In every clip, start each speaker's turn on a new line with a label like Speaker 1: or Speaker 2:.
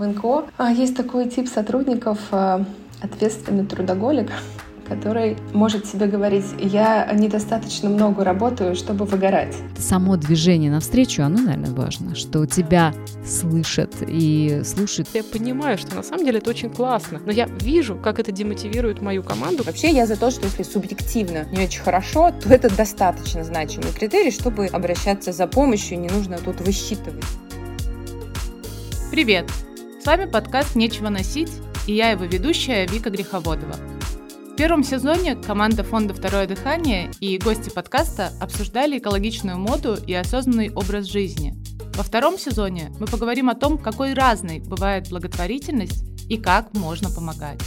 Speaker 1: В НКО а, есть такой тип сотрудников а, ответственный трудоголик, который может себе говорить, я недостаточно много работаю, чтобы выгорать.
Speaker 2: Само движение навстречу, оно, наверное, важно, что тебя слышат и слушают.
Speaker 3: Я понимаю, что на самом деле это очень классно, но я вижу, как это демотивирует мою команду.
Speaker 4: Вообще я за то, что если субъективно не очень хорошо, то это достаточно значимый критерий, чтобы обращаться за помощью, не нужно тут высчитывать.
Speaker 5: Привет! С вами подкаст «Нечего носить» и я его ведущая Вика Греховодова первом сезоне команда фонда «Второе дыхание» и гости подкаста обсуждали экологичную моду и осознанный образ жизни. Во втором сезоне мы поговорим о том, какой разной бывает благотворительность и как можно помогать.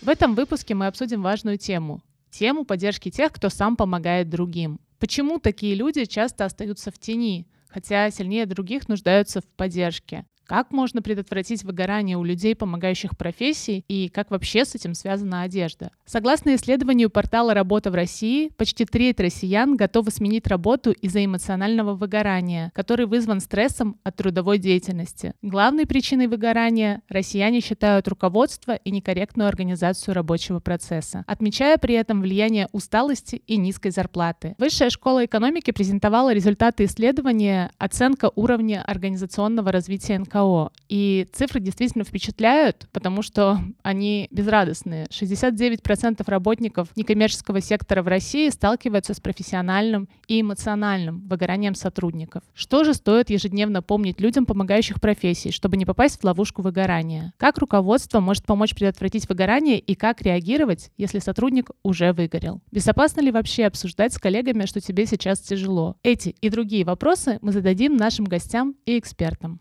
Speaker 5: В этом выпуске мы обсудим важную тему – тему поддержки тех, кто сам помогает другим. Почему такие люди часто остаются в тени, хотя сильнее других нуждаются в поддержке? Как можно предотвратить выгорание у людей, помогающих профессий, и как вообще с этим связана одежда? Согласно исследованию портала «Работа в России», почти треть россиян готовы сменить работу из-за эмоционального выгорания, который вызван стрессом от трудовой деятельности. Главной причиной выгорания россияне считают руководство и некорректную организацию рабочего процесса, отмечая при этом влияние усталости и низкой зарплаты. Высшая школа экономики презентовала результаты исследования «Оценка уровня организационного развития НКО НКО. И цифры действительно впечатляют, потому что они безрадостные. 69% работников некоммерческого сектора в России сталкиваются с профессиональным и эмоциональным выгоранием сотрудников. Что же стоит ежедневно помнить людям, помогающих профессий, чтобы не попасть в ловушку выгорания? Как руководство может помочь предотвратить выгорание и как реагировать, если сотрудник уже выгорел? Безопасно ли вообще обсуждать с коллегами, что тебе сейчас тяжело? Эти и другие вопросы мы зададим нашим гостям и экспертам.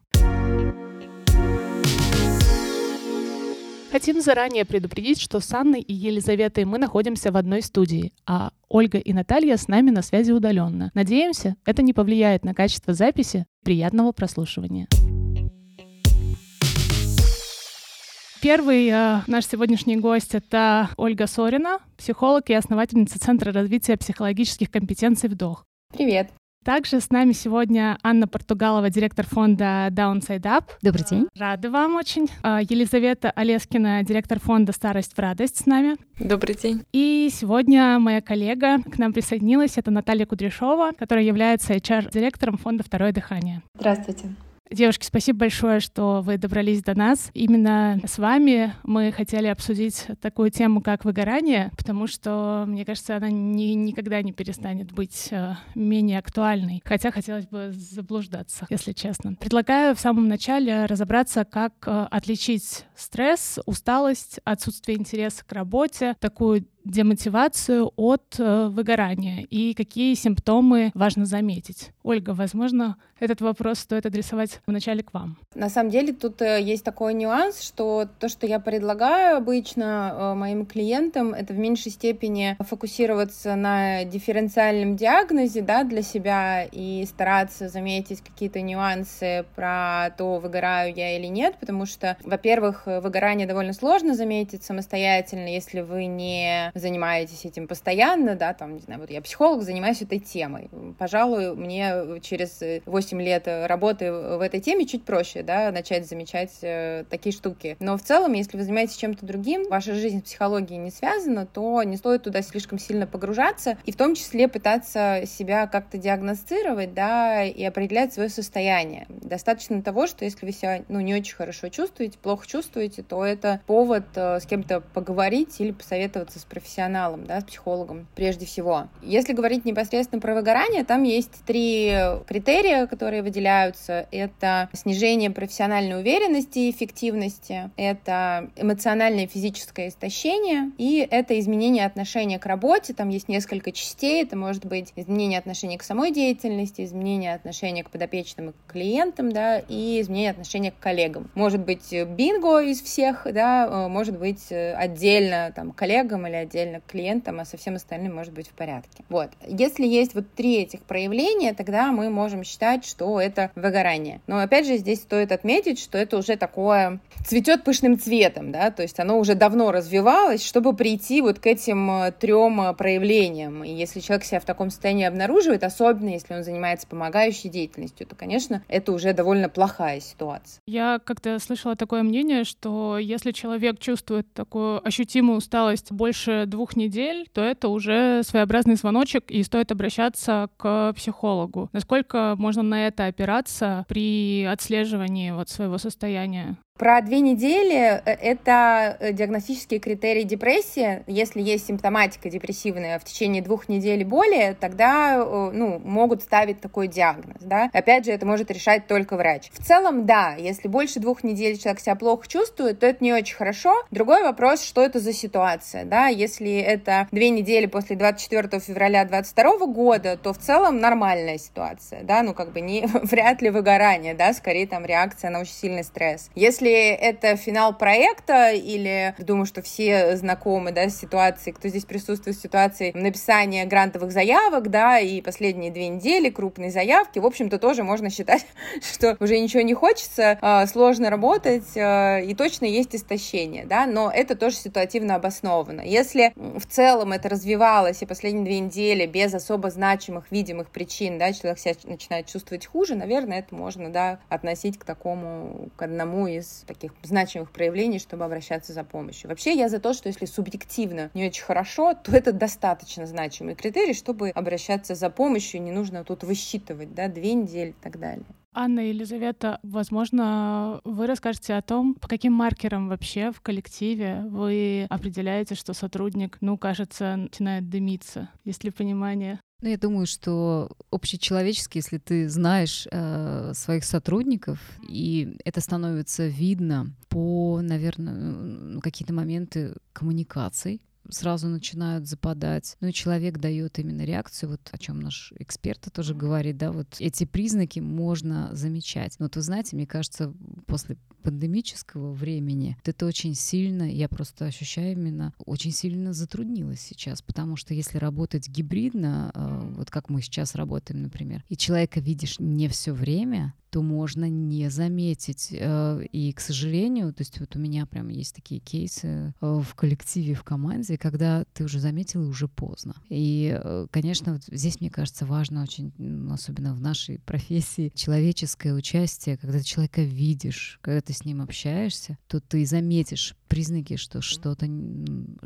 Speaker 5: Хотим заранее предупредить, что с Анной и Елизаветой мы находимся в одной студии, а Ольга и Наталья с нами на связи удаленно. Надеемся, это не повлияет на качество записи. Приятного прослушивания. Первый э, наш сегодняшний гость — это Ольга Сорина, психолог и основательница Центра развития психологических компетенций «Вдох».
Speaker 4: Привет.
Speaker 5: Также с нами сегодня Анна Португалова, директор фонда Downside Up.
Speaker 2: Добрый день.
Speaker 5: Рада вам очень. А, Елизавета Олескина, директор фонда Старость в радость с нами.
Speaker 3: Добрый день.
Speaker 5: И сегодня моя коллега к нам присоединилась. Это Наталья Кудряшова, которая является HR-директором фонда «Второе дыхание».
Speaker 1: Здравствуйте.
Speaker 5: Девушки, спасибо большое, что вы добрались до нас. Именно с вами мы хотели обсудить такую тему, как выгорание, потому что, мне кажется, она ни, никогда не перестанет быть э, менее актуальной. Хотя хотелось бы заблуждаться, если честно. Предлагаю в самом начале разобраться, как э, отличить стресс, усталость, отсутствие интереса к работе, такую демотивацию от э, выгорания и какие симптомы важно заметить. Ольга, возможно, этот вопрос стоит адресовать вначале к вам.
Speaker 4: На самом деле тут э, есть такой нюанс, что то, что я предлагаю обычно э, моим клиентам, это в меньшей степени фокусироваться на дифференциальном диагнозе да, для себя и стараться заметить какие-то нюансы про то, выгораю я или нет, потому что, во-первых, выгорание довольно сложно заметить самостоятельно, если вы не занимаетесь этим постоянно, да, там, не знаю, вот я психолог, занимаюсь этой темой. Пожалуй, мне через 8 лет работы в этой теме чуть проще, да, начать замечать э, такие штуки. Но в целом, если вы занимаетесь чем-то другим, ваша жизнь с психологией не связана, то не стоит туда слишком сильно погружаться, и в том числе пытаться себя как-то диагностировать, да, и определять свое состояние. Достаточно того, что если вы себя, ну, не очень хорошо чувствуете, плохо чувствуете, то это повод э, с кем-то поговорить или посоветоваться с профессионалом профессионалом, да, с психологом прежде всего. Если говорить непосредственно про выгорание, там есть три критерия, которые выделяются. Это снижение профессиональной уверенности и эффективности, это эмоциональное и физическое истощение, и это изменение отношения к работе. Там есть несколько частей. Это может быть изменение отношения к самой деятельности, изменение отношения к подопечным и к клиентам, да, и изменение отношения к коллегам. Может быть бинго из всех, да, может быть отдельно там коллегам или отдельно к клиентам, а со всем остальным может быть в порядке. Вот. Если есть вот три этих проявления, тогда мы можем считать, что это выгорание. Но опять же, здесь стоит отметить, что это уже такое цветет пышным цветом, да, то есть оно уже давно развивалось, чтобы прийти вот к этим э, трем э, проявлениям. И если человек себя в таком состоянии обнаруживает, особенно если он занимается помогающей деятельностью, то, конечно, это уже довольно плохая ситуация.
Speaker 5: Я как-то слышала такое мнение, что если человек чувствует такую ощутимую усталость больше двух недель, то это уже своеобразный звоночек, и стоит обращаться к психологу. Насколько можно на это опираться при отслеживании вот своего состояния?
Speaker 4: Про две недели э, это э, диагностические критерии депрессии. Если есть симптоматика депрессивная в течение двух недель и более, тогда э, ну, могут ставить такой диагноз. Да? Опять же, это может решать только врач. В целом, да, если больше двух недель человек себя плохо чувствует, то это не очень хорошо. Другой вопрос, что это за ситуация. Да? Если это две недели после 24 февраля 2022 года, то в целом нормальная ситуация. Да? Ну, как бы не, вряд ли выгорание, да? скорее там реакция на очень сильный стресс. Если это финал проекта, или думаю, что все знакомы, да, с ситуацией, кто здесь присутствует в ситуации написания грантовых заявок, да, и последние две недели крупные заявки, в общем-то, тоже можно считать, что уже ничего не хочется, а, сложно работать, а, и точно есть истощение, да, но это тоже ситуативно обосновано. Если в целом это развивалось и последние две недели без особо значимых, видимых причин, да, человек себя начинает чувствовать хуже, наверное, это можно, да, относить к такому, к одному из таких значимых проявлений, чтобы обращаться за помощью. Вообще я за то, что если субъективно не очень хорошо, то это достаточно значимый критерий, чтобы обращаться за помощью, не нужно тут высчитывать, да, две недели и так далее.
Speaker 5: Анна и Елизавета, возможно, вы расскажете о том, по каким маркерам вообще в коллективе вы определяете, что сотрудник, ну, кажется, начинает дымиться. Есть ли понимание?
Speaker 2: Ну, я думаю, что общечеловечески, если ты знаешь э, своих сотрудников, и это становится видно по, наверное, какие-то моменты коммуникаций, сразу начинают западать. Ну и человек дает именно реакцию, вот о чем наш эксперт тоже говорит, да, вот эти признаки можно замечать. Но вот вы знаете, мне кажется, после пандемического времени это очень сильно, я просто ощущаю именно, очень сильно затруднилось сейчас, потому что если работать гибридно, э, вот как мы сейчас работаем, например, и человека видишь не все время, то можно не заметить. Э, и, к сожалению, то есть вот у меня прям есть такие кейсы э, в коллективе, в команде, когда ты уже заметил и уже поздно. И, э, конечно, вот здесь, мне кажется, важно очень, особенно в нашей профессии, человеческое участие, когда ты человека видишь, когда ты с ним общаешься, то ты заметишь признаки, что что-то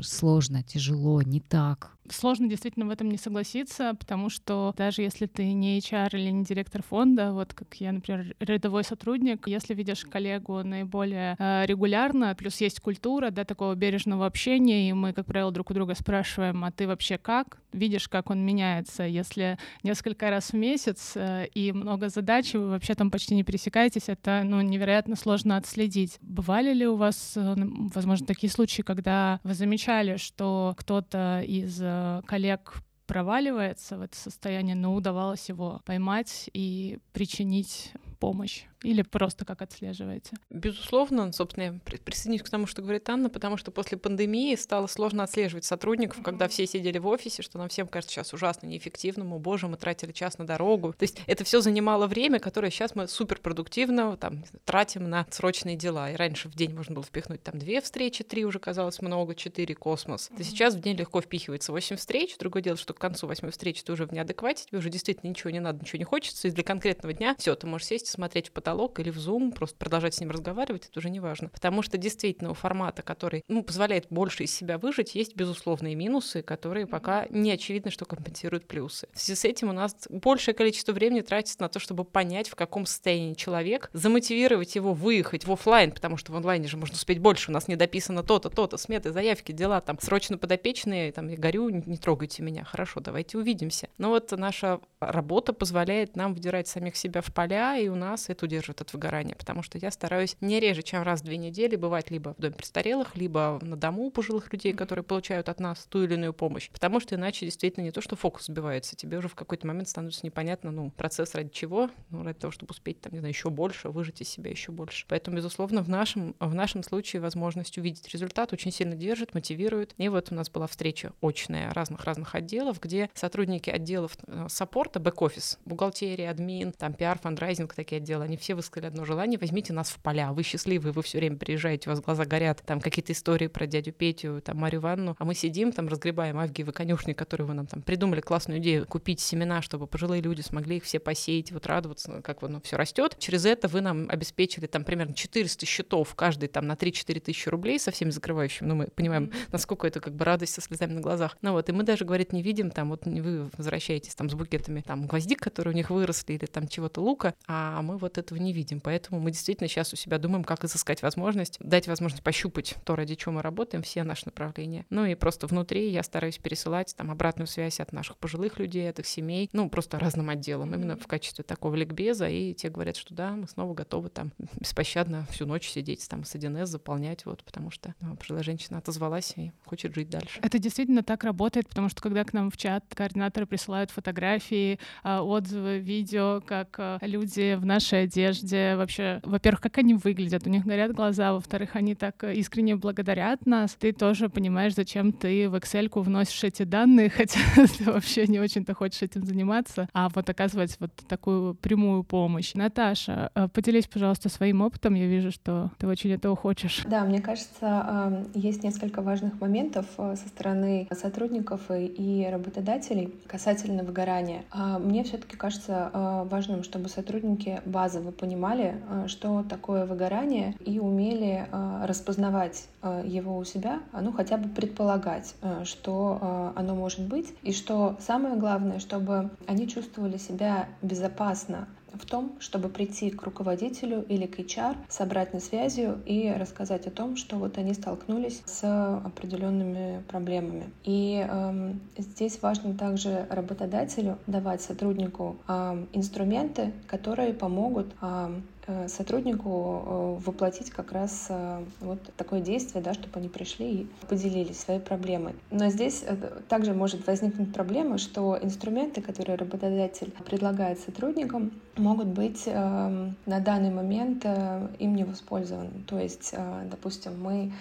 Speaker 2: сложно, тяжело, не так,
Speaker 5: Сложно действительно в этом не согласиться, потому что даже если ты не HR или не директор фонда, вот как я, например, рядовой сотрудник, если видишь коллегу наиболее э, регулярно, плюс есть культура, да, такого бережного общения, и мы, как правило, друг у друга спрашиваем, а ты вообще как? Видишь, как он меняется. Если несколько раз в месяц э, и много задач, вы вообще там почти не пересекаетесь, это, ну, невероятно сложно отследить. Бывали ли у вас, э, возможно, такие случаи, когда вы замечали, что кто-то из Э, коллег проваливается в это состояние, но удавалось его поймать и причинить помощь. Или просто как отслеживаете?
Speaker 3: Безусловно, собственно, я присоединюсь к тому, что говорит Анна, потому что после пандемии стало сложно отслеживать сотрудников, когда все сидели в офисе, что нам всем кажется сейчас ужасно неэффективным, о боже, мы тратили час на дорогу. То есть это все занимало время, которое сейчас мы суперпродуктивно там, тратим на срочные дела. И раньше в день можно было впихнуть там две встречи, три уже казалось много, четыре, космос. То сейчас в день легко впихивается восемь встреч. Другое дело, что к концу восьмой встречи ты уже в неадеквате, тебе уже действительно ничего не надо, ничего не хочется, и для конкретного дня все, ты можешь сесть и смотреть в потолок потолок или в Zoom, просто продолжать с ним разговаривать, это уже не важно. Потому что действительно у формата, который ну, позволяет больше из себя выжить, есть безусловные минусы, которые пока не очевидно, что компенсируют плюсы. В связи с этим у нас большее количество времени тратится на то, чтобы понять, в каком состоянии человек, замотивировать его выехать в офлайн, потому что в онлайне же можно успеть больше, у нас не дописано то-то, то-то, сметы, заявки, дела, там, срочно подопечные, там, я горю, не трогайте меня, хорошо, давайте увидимся. Но вот наша работа позволяет нам выдирать самих себя в поля, и у нас это удерживает от выгорания, потому что я стараюсь не реже, чем раз в две недели бывать либо в доме престарелых, либо на дому у пожилых людей, которые получают от нас ту или иную помощь, потому что иначе действительно не то, что фокус сбивается, тебе уже в какой-то момент становится непонятно, ну, процесс ради чего, ну, ради того, чтобы успеть, там, не знаю, еще больше, выжить из себя еще больше. Поэтому, безусловно, в нашем, в нашем случае возможность увидеть результат очень сильно держит, мотивирует. И вот у нас была встреча очная разных-разных отделов, где сотрудники отделов э, саппорта, бэк-офис, бухгалтерия, админ, там пиар, фандрайзинг, такие отделы, они все высказали одно желание, возьмите нас в поля, вы счастливые, вы все время приезжаете, у вас глаза горят, там какие-то истории про дядю Петю, там Марию Ивановну, а мы сидим, там разгребаем авгиевы конюшни, которые вы нам там придумали классную идею, купить семена, чтобы пожилые люди смогли их все посеять, вот радоваться, как оно все растет. Через это вы нам обеспечили там примерно 400 счетов, каждый там на 3-4 тысячи рублей со всеми закрывающими. Ну, мы понимаем, насколько это как бы радость со слезами на глазах. Ну вот, и мы даже, говорит, не видим, там вот вы возвращаетесь там с букетами там гвоздик, которые у них выросли, или там чего-то лука, а мы вот этого не видим. Поэтому мы действительно сейчас у себя думаем, как изыскать возможность, дать возможность пощупать то, ради чего мы работаем, все наши направления. Ну и просто внутри я стараюсь пересылать там обратную связь от наших пожилых людей, от их семей, ну просто разным отделам, именно в качестве такого ликбеза, и те говорят, что да, мы снова готовы там беспощадно всю ночь сидеть там с 1С, заполнять, вот, потому что ну, пожилая женщина отозвалась и хочет жить дальше.
Speaker 5: Это действительно так работает, потому что когда к нам в чат координаторы присылают фотографии, а, отзывы, видео, как а, люди в нашей одежде, вообще, во-первых, как они выглядят, у них горят глаза, во-вторых, они так искренне благодарят нас, ты тоже понимаешь, зачем ты в Excel вносишь эти данные, хотя ты вообще не очень-то хочешь этим заниматься, а вот оказывать вот такую прямую помощь. Наташа, а, поделись, пожалуйста, своим опытом. Я вижу, что ты очень этого хочешь.
Speaker 1: Да, мне кажется, есть несколько важных моментов э, со стороны сотрудников и работодателей касательно выгорания. Мне все-таки кажется э, важным, чтобы сотрудники базово понимали, э, что такое выгорание, и умели распознавать его у себя, а, ну хотя бы предполагать, что оно может быть, и что самое главное, чтобы они чувствовали себя безопасно в том, чтобы прийти к руководителю или к HR с обратной связью и рассказать о том, что вот они столкнулись с определенными проблемами. И э, здесь важно также работодателю давать сотруднику э, инструменты, которые помогут э, Э, сотруднику э, воплотить как раз э, вот такое действие, да, чтобы они пришли и поделились своей проблемой. Но здесь также может возникнуть проблема, что инструменты, которые работодатель предлагает сотрудникам, могут быть на данный момент им не воспользованы. То есть, допустим, мы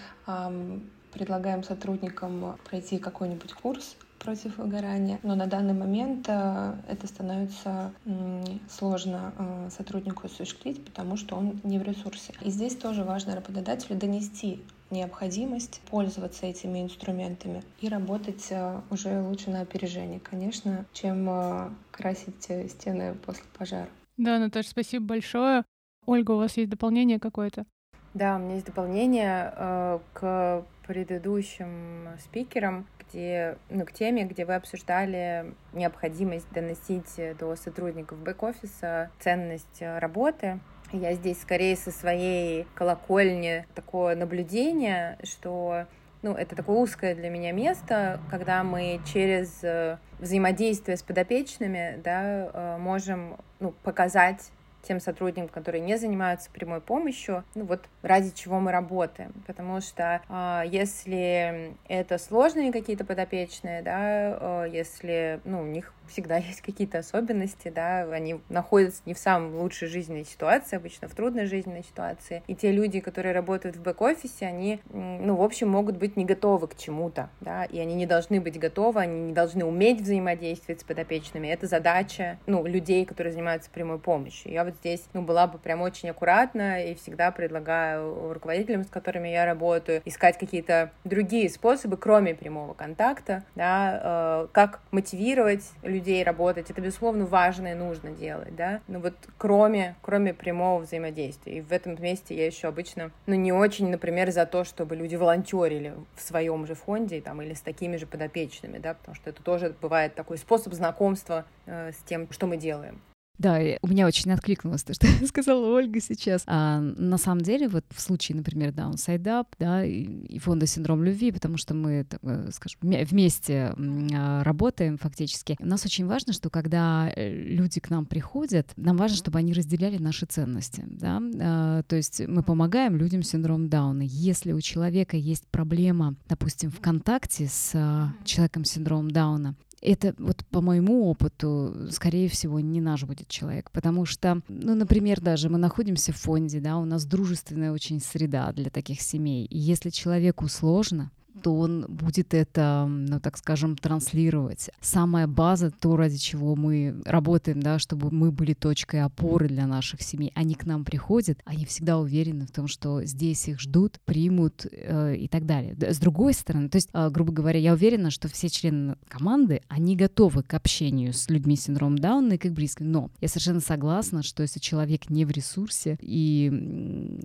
Speaker 1: предлагаем сотрудникам пройти какой-нибудь курс против выгорания. Но на данный момент э, это становится сложно э, сотруднику осуществить, потому что он не в ресурсе. И здесь тоже важно работодателю донести необходимость пользоваться этими инструментами и работать э, уже лучше на опережение, конечно, чем красить стены после пожара.
Speaker 5: Да, Наташа, спасибо большое. Ольга, у вас есть дополнение какое-то?
Speaker 4: Да, у меня есть дополнение э, к предыдущим спикерам где, ну, к теме, где вы обсуждали необходимость доносить до сотрудников бэк-офиса ценность работы. Я здесь скорее со своей колокольни такое наблюдение, что ну, это такое узкое для меня место, когда мы через э, взаимодействие с подопечными да, э, можем ну, показать тем сотрудникам, которые не занимаются прямой помощью, ну вот ради чего мы работаем. Потому что э, если это сложные какие-то подопечные, да, э, если ну, у них всегда есть какие-то особенности, да, они находятся не в самой лучшей жизненной ситуации, обычно в трудной жизненной ситуации. И те люди, которые работают в бэк-офисе, они, ну, в общем, могут быть не готовы к чему-то, да, и они не должны быть готовы, они не должны уметь взаимодействовать с подопечными. Это задача, ну, людей, которые занимаются прямой помощью. Я вот здесь, ну, была бы прям очень аккуратна и всегда предлагаю руководителям, с которыми я работаю, искать какие-то другие способы, кроме прямого контакта, да, э, как мотивировать работать, это, безусловно, важно и нужно делать, да, но вот кроме, кроме прямого взаимодействия. И в этом месте я еще обычно, ну, не очень, например, за то, чтобы люди волонтерили в своем же фонде там, или с такими же подопечными, да, потому что это тоже бывает такой способ знакомства э, с тем, что мы делаем.
Speaker 2: Да, у меня очень откликнулось то, что сказала Ольга сейчас. А, на самом деле, вот в случае, например, Downside Up, да, и фонда «Синдром любви», потому что мы, э, скажем, вместе а, работаем фактически, нас очень важно, что когда э, люди к нам приходят, нам важно, чтобы они разделяли наши ценности, да, а, то есть мы помогаем людям с синдромом Дауна. Если у человека есть проблема, допустим, в контакте с а, человеком с синдромом Дауна, это вот по моему опыту, скорее всего, не наш будет человек, потому что, ну, например, даже мы находимся в фонде, да, у нас дружественная очень среда для таких семей, и если человеку сложно, то он будет это, ну так скажем, транслировать. Самая база, то, ради чего мы работаем, да, чтобы мы были точкой опоры для наших семей. Они к нам приходят, они всегда уверены в том, что здесь их ждут, примут э, и так далее. С другой стороны, то есть, э, грубо говоря, я уверена, что все члены команды, они готовы к общению с людьми с синдромом Дауна и как близко. Но я совершенно согласна, что если человек не в ресурсе и,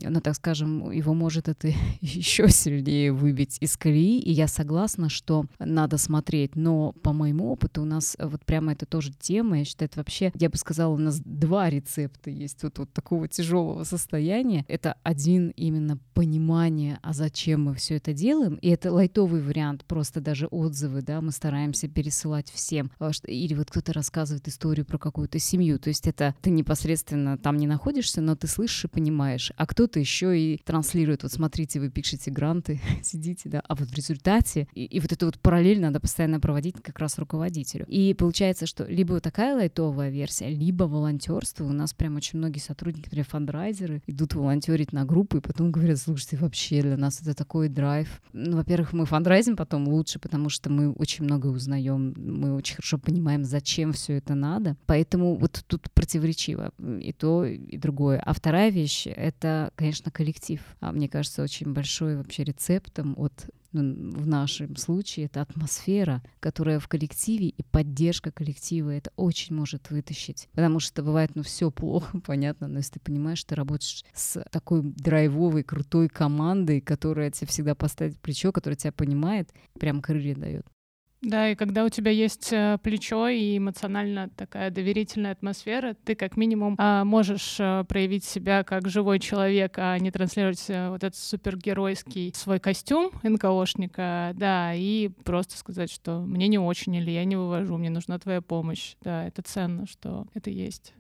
Speaker 2: ну так скажем, его может это еще сильнее выбить из колеи, колеи, и я согласна, что надо смотреть, но по моему опыту у нас вот прямо это тоже тема, я считаю, это вообще, я бы сказала, у нас два рецепта есть вот, вот такого тяжелого состояния. Это один именно понимание, а зачем мы все это делаем, и это лайтовый вариант, просто даже отзывы, да, мы стараемся пересылать всем, а, или вот кто-то рассказывает историю про какую-то семью, то есть это ты непосредственно там не находишься, но ты слышишь и понимаешь, а кто-то еще и транслирует, вот смотрите, вы пишете гранты, сидите, да, а вот в результате, и, и вот эту вот параллель надо постоянно проводить как раз руководителю. И получается, что либо такая лайтовая версия, либо волонтерство. У нас прям очень многие сотрудники, например, фандрайзеры, идут волонтерить на группы, и потом говорят, слушайте, вообще для нас это такой драйв. Ну, во-первых, мы фандрайзим потом лучше, потому что мы очень много узнаем, мы очень хорошо понимаем, зачем все это надо. Поэтому вот тут противоречиво и то, и другое. А вторая вещь — это, конечно, коллектив. А мне кажется, очень большой вообще рецептом от в нашем случае это атмосфера, которая в коллективе и поддержка коллектива это очень может вытащить. Потому что бывает, ну, все плохо, понятно, но если ты понимаешь, ты работаешь с такой драйвовой, крутой командой, которая тебе всегда поставит плечо, которая тебя понимает, прям крылья дает.
Speaker 5: Да, и когда у тебя есть э, плечо и эмоционально такая доверительная атмосфера, ты как минимум а, можешь а, проявить себя как живой человек, а не транслировать а, вот этот супергеройский свой костюм НКОшника, да, и просто сказать, что мне не очень или я не вывожу, мне нужна твоя помощь. Да, это ценно, что это есть.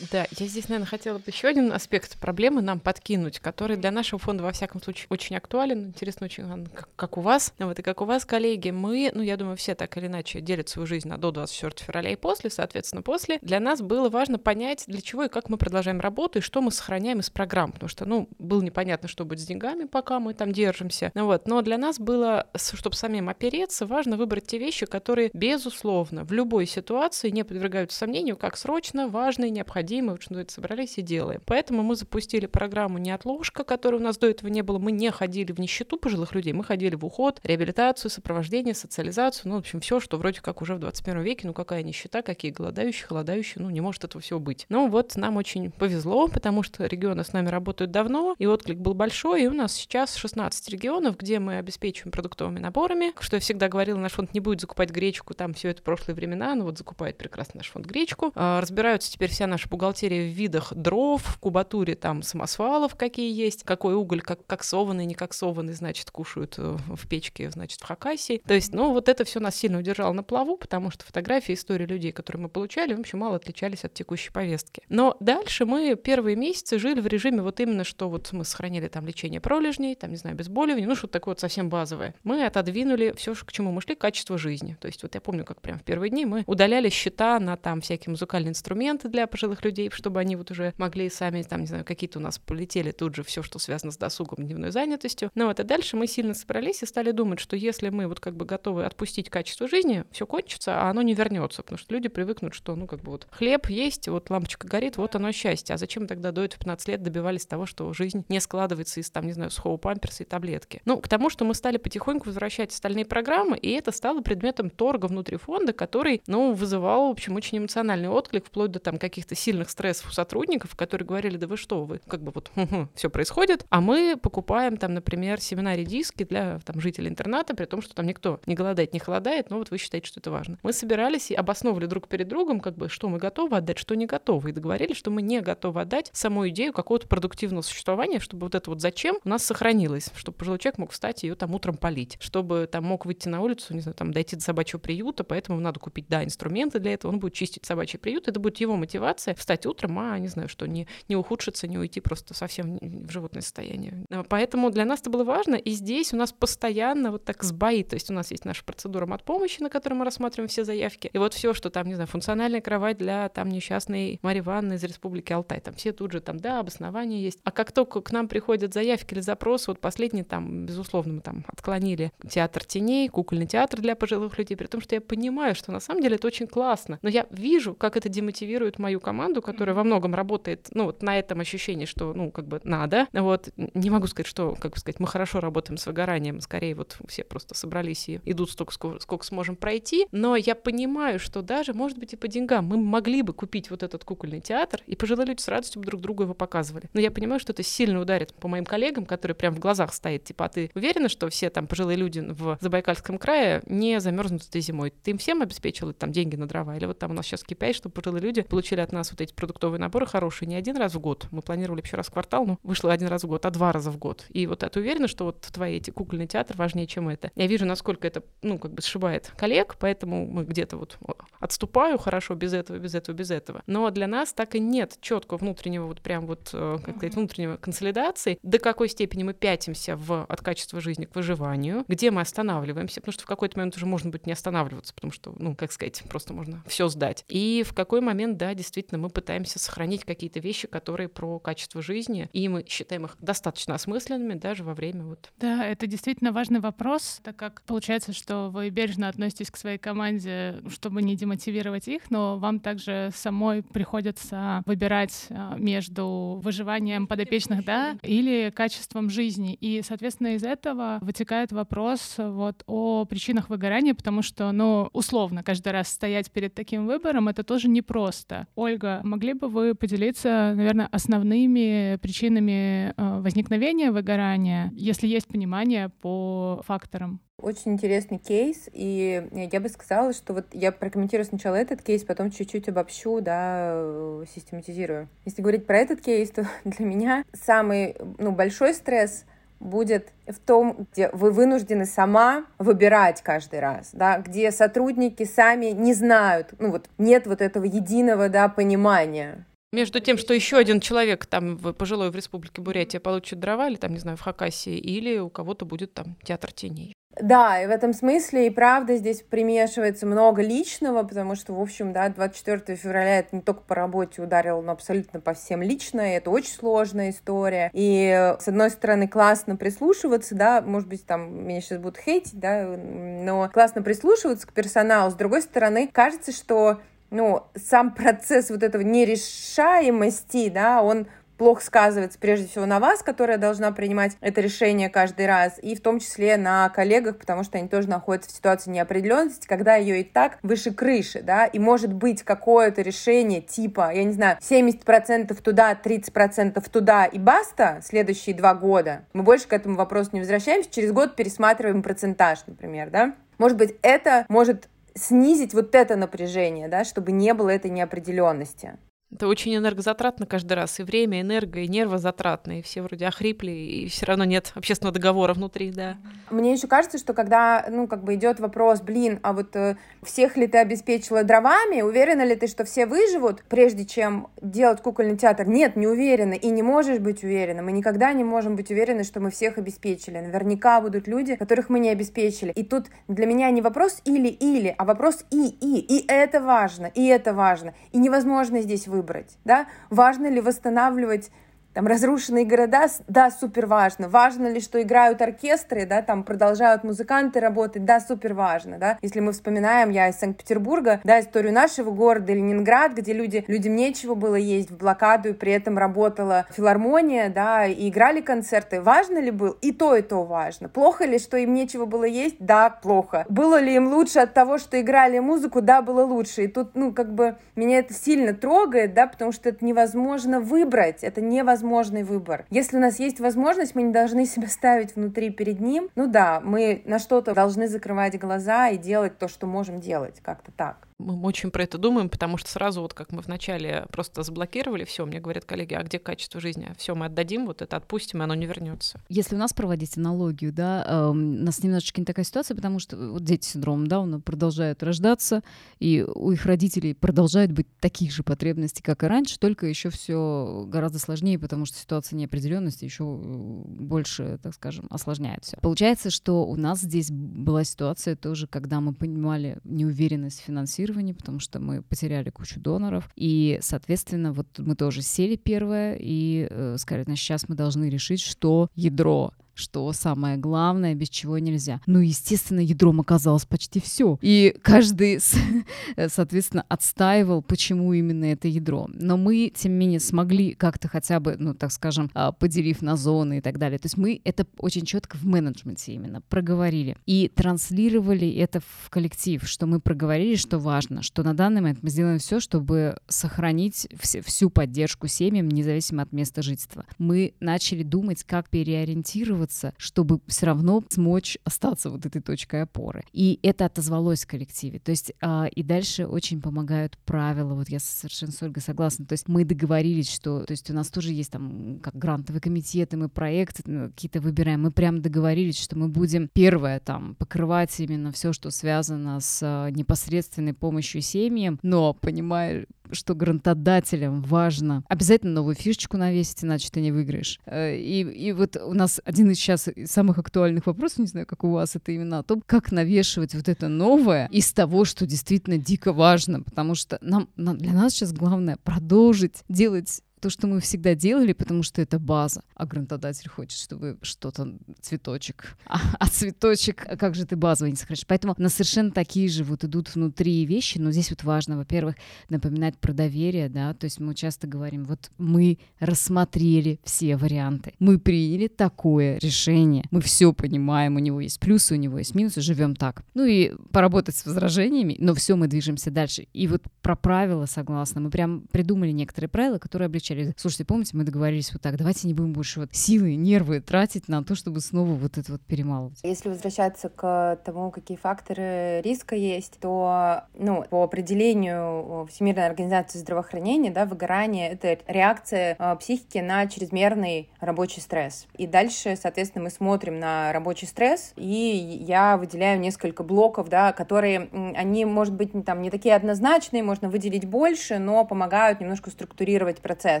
Speaker 3: Да, я здесь, наверное, хотела бы еще один аспект проблемы нам подкинуть, который для нашего фонда, во всяком случае, очень актуален. Интересно очень, как, у вас. Вот и как у вас, коллеги, мы, ну, я думаю, все так или иначе делят свою жизнь на до 24 февраля и после, соответственно, после. Для нас было важно понять, для чего и как мы продолжаем работу, и что мы сохраняем из программ, потому что, ну, было непонятно, что будет с деньгами, пока мы там держимся. Ну, вот. Но для нас было, чтобы самим опереться, важно выбрать те вещи, которые, безусловно, в любой ситуации не подвергаются сомнению, как срочно, важно и необходимо необходимо, что это собрались и делаем. Поэтому мы запустили программу «Неотложка», которой у нас до этого не было. Мы не ходили в нищету пожилых людей, мы ходили в уход, реабилитацию, сопровождение, социализацию, ну, в общем, все, что вроде как уже в 21 веке, ну, какая нищета, какие голодающие, холодающие, ну, не может этого всего быть. Ну, вот нам очень повезло, потому что регионы с нами работают давно, и отклик был большой, и у нас сейчас 16 регионов, где мы обеспечиваем продуктовыми наборами, что я всегда говорила, наш фонд не будет закупать гречку, там все это прошлые времена, но вот закупает прекрасно наш фонд гречку. А, разбираются теперь вся наша бухгалтерия в видах дров, в кубатуре там самосвалов какие есть, какой уголь, как коксованный, не коксованный, значит, кушают э, в печке, значит, в Хакасии. То есть, ну, вот это все нас сильно удержало на плаву, потому что фотографии, истории людей, которые мы получали, в общем, мало отличались от текущей повестки. Но дальше мы первые месяцы жили в режиме вот именно, что вот мы сохранили там лечение пролежней, там, не знаю, обезболивание, ну, что-то такое вот совсем базовое. Мы отодвинули все, к чему мы шли, качество жизни. То есть вот я помню, как прям в первые дни мы удаляли счета на там всякие музыкальные инструменты для пожилых людей, людей, чтобы они вот уже могли сами, там, не знаю, какие-то у нас полетели тут же все, что связано с досугом, дневной занятостью. Ну вот, а дальше мы сильно собрались и стали думать, что если мы вот как бы готовы отпустить качество жизни, все кончится, а оно не вернется, потому что люди привыкнут, что, ну, как бы вот хлеб есть, вот лампочка горит, вот оно счастье. А зачем тогда до этого 15 лет добивались того, что жизнь не складывается из, там, не знаю, сухого памперса и таблетки? Ну, к тому, что мы стали потихоньку возвращать остальные программы, и это стало предметом торга внутри фонда, который, ну, вызывал, в общем, очень эмоциональный отклик, вплоть до там каких-то сильных сильных стрессов у сотрудников, которые говорили, да вы что, вы как бы вот все происходит, а мы покупаем там, например, семена редиски для там, жителей интерната, при том, что там никто не голодает, не холодает, но вот вы считаете, что это важно. Мы собирались и обосновывали друг перед другом, как бы, что мы готовы отдать, что не готовы, и договорились, что мы не готовы отдать саму идею какого-то продуктивного существования, чтобы вот это вот зачем у нас сохранилось, чтобы пожилой человек мог встать и ее там утром полить, чтобы там мог выйти на улицу, не знаю, там дойти до собачьего приюта, поэтому надо купить, да, инструменты для этого, он будет чистить собачий приют, это будет его мотивация встать утром, а не знаю, что не, не ухудшиться, не уйти просто совсем в животное состояние. Поэтому для нас это было важно, и здесь у нас постоянно вот так сбоит, то есть у нас есть наша процедура от помощи, на которой мы рассматриваем все заявки, и вот все, что там, не знаю, функциональная кровать для там несчастной Марии Ивановны из Республики Алтай, там все тут же там, да, обоснования есть. А как только к нам приходят заявки или запросы, вот последний там, безусловно, мы там отклонили театр теней, кукольный театр для пожилых людей, при том, что я понимаю, что на самом деле это очень классно, но я вижу, как это демотивирует мою команду, которая во многом работает, ну, вот на этом ощущении, что, ну, как бы надо, вот, не могу сказать, что, как бы сказать, мы хорошо работаем с выгоранием, скорее вот все просто собрались и идут столько, сколько, сколько сможем пройти, но я понимаю, что даже, может быть, и по деньгам мы могли бы купить вот этот кукольный театр, и пожилые люди с радостью бы друг другу его показывали. Но я понимаю, что это сильно ударит по моим коллегам, которые прям в глазах стоят, типа, а ты уверена, что все там пожилые люди в Забайкальском крае не замерзнут этой зимой? Ты им всем обеспечила там деньги на дрова? Или вот там у нас сейчас KPI, чтобы пожилые люди получили от нас вот эти продуктовые наборы хорошие не один раз в год. Мы планировали еще раз в квартал, но вышло один раз в год, а два раза в год. И вот ты уверена, что вот твои эти кукольный театр важнее, чем это? Я вижу, насколько это, ну, как бы сшибает коллег, поэтому мы где-то вот отступаю хорошо без этого, без этого, без этого. Но для нас так и нет четкого внутреннего вот прям вот, э, как сказать, внутреннего консолидации, до какой степени мы пятимся в, от качества жизни к выживанию, где мы останавливаемся, потому что в какой-то момент уже можно быть не останавливаться, потому что, ну, как сказать, просто можно все сдать. И в какой момент, да, действительно, мы пытаемся сохранить какие-то вещи, которые про качество жизни, и мы считаем их достаточно осмысленными даже во время вот...
Speaker 5: Да, это действительно важный вопрос, так как получается, что вы бережно относитесь к своей команде, чтобы не демотивировать их, но вам также самой приходится выбирать а, между выживанием подопечных, да, или качеством жизни. И, соответственно, из этого вытекает вопрос вот о причинах выгорания, потому что, ну, условно, каждый раз стоять перед таким выбором — это тоже непросто. Ольга, могли бы вы поделиться, наверное, основными причинами э, возникновения выгорания, если есть понимание по факторам?
Speaker 4: Очень интересный кейс, и я бы сказала, что вот я прокомментирую сначала этот кейс, потом чуть-чуть обобщу, да, э, систематизирую. Если говорить про этот кейс, то для меня самый ну, большой стресс будет в том, где вы вынуждены сама выбирать каждый раз, да, где сотрудники сами не знают, ну вот нет вот этого единого, да, понимания,
Speaker 3: между тем, что еще один человек там пожилой в Республике Бурятия получит дрова, или там, не знаю, в Хакасии, или у кого-то будет там театр теней.
Speaker 4: Да, и в этом смысле и правда здесь примешивается много личного, потому что, в общем, да, 24 февраля это не только по работе ударило, но абсолютно по всем лично, и это очень сложная история. И, с одной стороны, классно прислушиваться, да, может быть, там меня сейчас будут хейтить, да, но классно прислушиваться к персоналу. С другой стороны, кажется, что ну, сам процесс вот этого нерешаемости, да, он плохо сказывается прежде всего на вас, которая должна принимать это решение каждый раз, и в том числе на коллегах, потому что они тоже находятся в ситуации неопределенности, когда ее и так выше крыши, да, и может быть какое-то решение типа, я не знаю, 70% туда, 30% туда и баста следующие два года. Мы больше к этому вопросу не возвращаемся, через год пересматриваем процентаж, например, да. Может быть, это может снизить вот это напряжение, да, чтобы не было этой неопределенности.
Speaker 3: Это очень энергозатратно каждый раз. И время, и энерго, и нервозатратно. И все вроде охрипли, и все равно нет общественного договора внутри, да.
Speaker 4: Мне еще кажется, что когда, ну, как бы идет вопрос, блин, а вот э, всех ли ты обеспечила дровами, уверена ли ты, что все выживут, прежде чем делать кукольный театр? Нет, не уверена, и не можешь быть уверена. Мы никогда не можем быть уверены, что мы всех обеспечили. Наверняка будут люди, которых мы не обеспечили. И тут для меня не вопрос или-или, а вопрос и-и. И это важно, и это важно. И невозможно здесь выбрать выбрать, да, важно ли восстанавливать Там разрушенные города, да, супер важно. Важно ли, что играют оркестры, да, там продолжают музыканты работать, да, супер важно, да. Если мы вспоминаем, я из Санкт-Петербурга, да, историю нашего города, Ленинград, где люди, людям нечего было есть в блокаду, и при этом работала филармония, да, и играли концерты. Важно ли был? И то, и то важно. Плохо ли, что им нечего было есть? Да, плохо. Было ли им лучше от того, что играли музыку? Да, было лучше. И тут, ну, как бы меня это сильно трогает, да, потому что это невозможно выбрать, это невозможно возможный выбор. Если у нас есть возможность, мы не должны себя ставить внутри перед ним. Ну да, мы на что-то должны закрывать глаза и делать то, что можем делать, как-то так
Speaker 3: мы очень про это думаем, потому что сразу, вот как мы вначале просто заблокировали все, мне говорят коллеги, а где качество жизни? Все, мы отдадим, вот это отпустим, и оно не вернется.
Speaker 2: Если у нас проводить аналогию, да, э, у нас немножечко не такая ситуация, потому что вот дети с синдромом Дауна продолжают рождаться, и у их родителей продолжают быть такие же потребности, как и раньше, только еще все гораздо сложнее, потому что ситуация неопределенности еще больше, так скажем, осложняет все. Получается, что у нас здесь была ситуация тоже, когда мы понимали неуверенность финансирования, финансировании, потому что мы потеряли кучу доноров. И, соответственно, вот мы тоже сели первое и э, сказали, значит, сейчас мы должны решить, что ядро что самое главное, без чего нельзя. Ну, естественно, ядром оказалось почти все. И каждый, соответственно, отстаивал, почему именно это ядро. Но мы, тем не менее, смогли как-то хотя бы, ну, так скажем, а, поделив на зоны и так далее. То есть мы это очень четко в менеджменте именно проговорили. И транслировали это в коллектив, что мы проговорили, что важно, что на данный момент мы сделаем все, чтобы сохранить всю поддержку семьям, независимо от места жительства. Мы начали думать, как переориентировать адаптироваться, чтобы все равно смочь остаться вот этой точкой опоры. И это отозвалось в коллективе. То есть э, и дальше очень помогают правила. Вот я совершенно с Ольгой согласна. То есть мы договорились, что то есть у нас тоже есть там как грантовые комитеты, мы проекты ну, какие-то выбираем. Мы прям договорились, что мы будем первое там покрывать именно все, что связано с э, непосредственной помощью семьям, но понимая, что грантодателям важно обязательно новую фишечку навесить, иначе ты не выиграешь. Э, и, и вот у нас один из сейчас самых актуальных вопросов, не знаю, как у вас это именно, о том, как навешивать вот это новое из того, что действительно дико важно, потому что нам, нам для нас сейчас главное продолжить делать то, что мы всегда делали, потому что это база. А грантодатель хочет, чтобы что-то, цветочек. А, а цветочек, а как же ты базовый не сохранишь? Поэтому на совершенно такие же вот идут внутри вещи, но здесь вот важно, во-первых, напоминать про доверие, да, то есть мы часто говорим, вот мы рассмотрели все варианты, мы приняли такое решение, мы все понимаем, у него есть плюсы, у него есть минусы, живем так. Ну и поработать с возражениями, но все, мы движемся дальше. И вот про правила согласна, мы прям придумали некоторые правила, которые облегчают начали. Слушайте, помните, мы договорились вот так, давайте не будем больше вот силы, нервы тратить на то, чтобы снова вот это вот перемалывать.
Speaker 4: Если возвращаться к тому, какие факторы риска есть, то, ну, по определению Всемирной организации здравоохранения, да, выгорание — это реакция э, психики на чрезмерный рабочий стресс. И дальше, соответственно, мы смотрим на рабочий стресс, и я выделяю несколько блоков, да, которые, они, может быть, там не такие однозначные, можно выделить больше, но помогают немножко структурировать процесс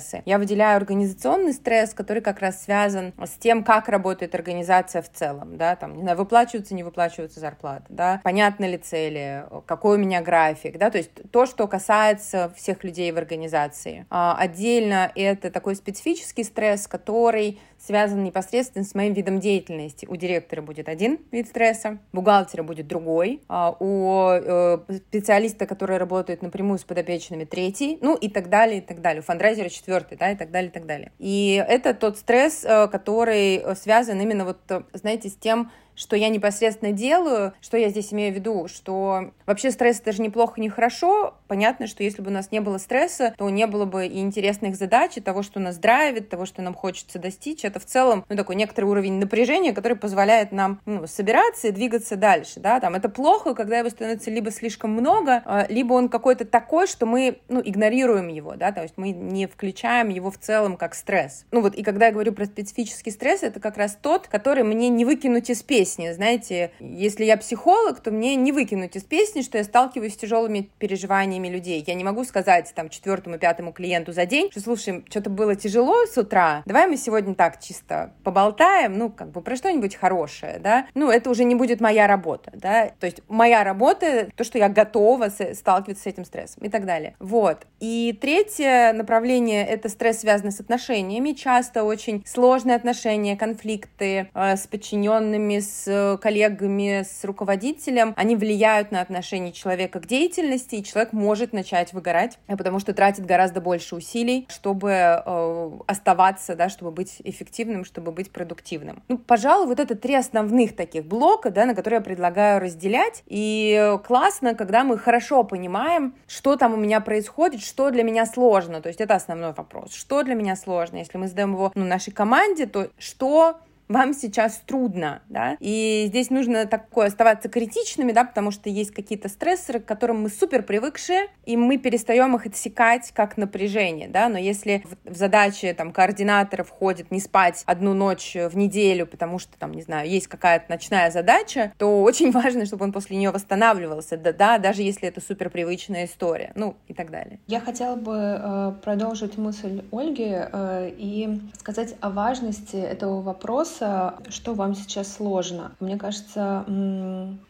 Speaker 4: стрессы. Я выделяю организационный стресс, который как раз связан с тем, как работает организация в целом, да, там, не знаю, выплачиваются, не выплачиваются зарплаты, да, понятны ли цели, какой у меня график, да, то есть то, что касается всех людей в организации. А, отдельно это такой специфический стресс, который связан непосредственно с моим видом деятельности. У директора будет один вид стресса, бухгалтера будет другой, а у э, специалиста, который работает напрямую с подопечными, третий, ну и так далее, и так далее. У фандрайзера четвертый, да, и так далее, и так далее. И это тот стресс, э, который связан именно вот, э, знаете, с тем, что я непосредственно делаю, что я здесь имею в виду, что вообще стресс это же неплохо, не хорошо. Понятно, что если бы у нас не было стресса, то не было бы и интересных задач, и того, что нас драйвит, того, что нам хочется достичь. Это в целом, ну, такой некоторый уровень напряжения, который позволяет нам ну, собираться и двигаться дальше, да, там это плохо, когда его становится либо слишком много, а, либо он какой-то такой, что мы, ну, игнорируем его, да, то есть мы не включаем его в целом как стресс. Ну вот, и когда я говорю про специфический стресс, это как раз тот, который мне не выкинуть из песни, песни. Знаете, если я психолог, то мне не выкинуть из песни, что я сталкиваюсь с тяжелыми переживаниями людей. Я не могу сказать там четвертому, пятому клиенту за день, что, слушай, что-то было тяжело с утра, давай мы сегодня так чисто поболтаем, ну, как бы про что-нибудь хорошее, да. Ну, это уже не будет моя работа, да. То есть моя работа, то, что я готова сталкиваться с этим стрессом и так далее. Вот. И третье направление — это стресс, связанный с отношениями. Часто очень сложные отношения, конфликты э, с подчиненными, с коллегами, с руководителем. Они влияют на отношение человека к деятельности, и человек может начать выгорать, э, потому что тратит гораздо больше усилий, чтобы э, оставаться, да, чтобы быть эффективным, чтобы быть продуктивным. Ну, пожалуй, вот это три основных таких блока, да, на которые я предлагаю разделять. И классно, когда мы хорошо понимаем, что там у меня происходит, что для меня сложно. То есть это основной вопрос. Что для меня сложно? Если мы задаем его ну, нашей команде, то что вам сейчас трудно, да, и здесь нужно такое оставаться критичными, да, потому что есть какие-то стрессоры, к которым мы супер привыкшие, и мы перестаем их отсекать как напряжение, да, но если в, в задачи там координатора входит не спать одну ночь в неделю, потому что там, не знаю, есть какая-то ночная задача, то очень важно, чтобы он после нее восстанавливался, да, да, даже если это супер привычная история, ну и так далее.
Speaker 1: Я хотела бы э, продолжить мысль Ольги э, и сказать о важности этого вопроса вопроса, что вам сейчас сложно. Мне кажется,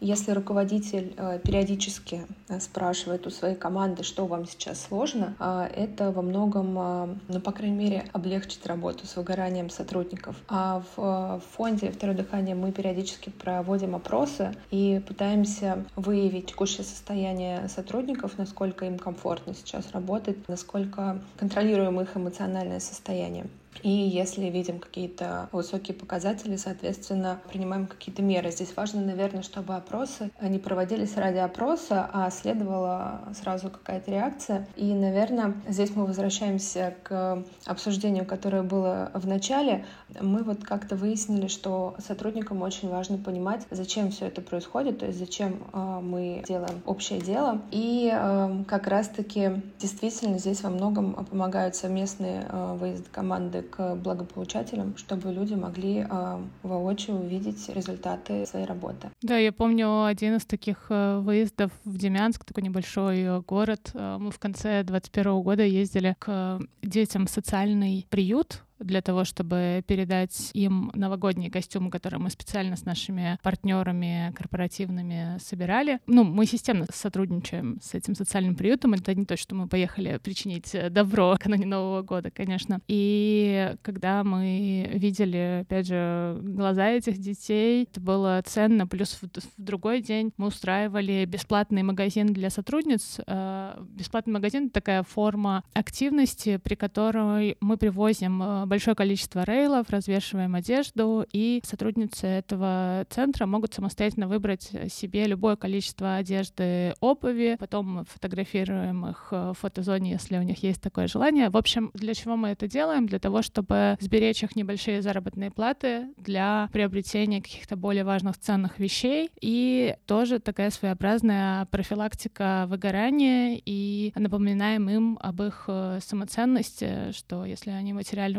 Speaker 1: если руководитель э, периодически э, спрашивает у своей команды, что вам сейчас сложно, э, это во многом, ну, по крайней мере, облегчит работу с выгоранием сотрудников. А в фонде «Второе дыхание» мы периодически проводим опросы и пытаемся выявить текущее состояние сотрудников, насколько им комфортно сейчас работать, насколько контролируем их эмоциональное состояние. И если видим какие-то высокие показатели, соответственно, принимаем какие-то меры. Здесь важно, наверное, чтобы опросы не проводились ради опроса, а следовала сразу какая-то реакция. И, наверное, здесь мы возвращаемся к обсуждению, которое было в начале. Мы вот как-то выяснили, что сотрудникам очень важно понимать, зачем все это происходит, то есть зачем э, мы делаем общее дело. И э, как раз-таки действительно здесь во многом помогают совместные э, выезды команды к благополучателям, чтобы люди могли э, воочию увидеть результаты своей работы.
Speaker 5: Да, я помню один из таких э, выездов в Демянск, такой небольшой э, город. Э, мы в конце 2021 года ездили к детям в социальный приют для того, чтобы передать им новогодние костюмы, которые мы специально с нашими партнерами корпоративными собирали. Ну, мы системно сотрудничаем с этим социальным приютом. Это не то, что мы поехали причинить добро накануне Нового года, конечно. И когда мы видели, опять же, глаза этих детей, это было ценно. Плюс в, в другой день мы устраивали бесплатный магазин для сотрудниц. Э, бесплатный магазин — такая форма активности, при которой мы привозим э, большое количество рейлов, развешиваем одежду, и сотрудницы этого центра могут самостоятельно выбрать себе любое количество одежды, обуви, потом фотографируем их в фотозоне, если у них есть такое желание. В общем, для чего мы это делаем? Для того, чтобы сберечь их небольшие заработные платы для приобретения каких-то более важных ценных вещей и тоже такая своеобразная профилактика выгорания и напоминаем им об их э, самоценности, что если они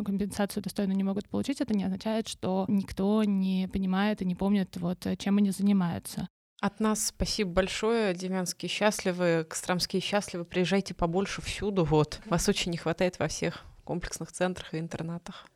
Speaker 5: компенсацию достойно не могут получить, это не означает, что никто не понимает и не помнит, вот, чем они занимаются.
Speaker 3: От нас спасибо большое. Демянские счастливы, Костромские счастливы. Приезжайте побольше всюду. Вот. Вас очень не хватает во всех комплексных центрах и интернатах.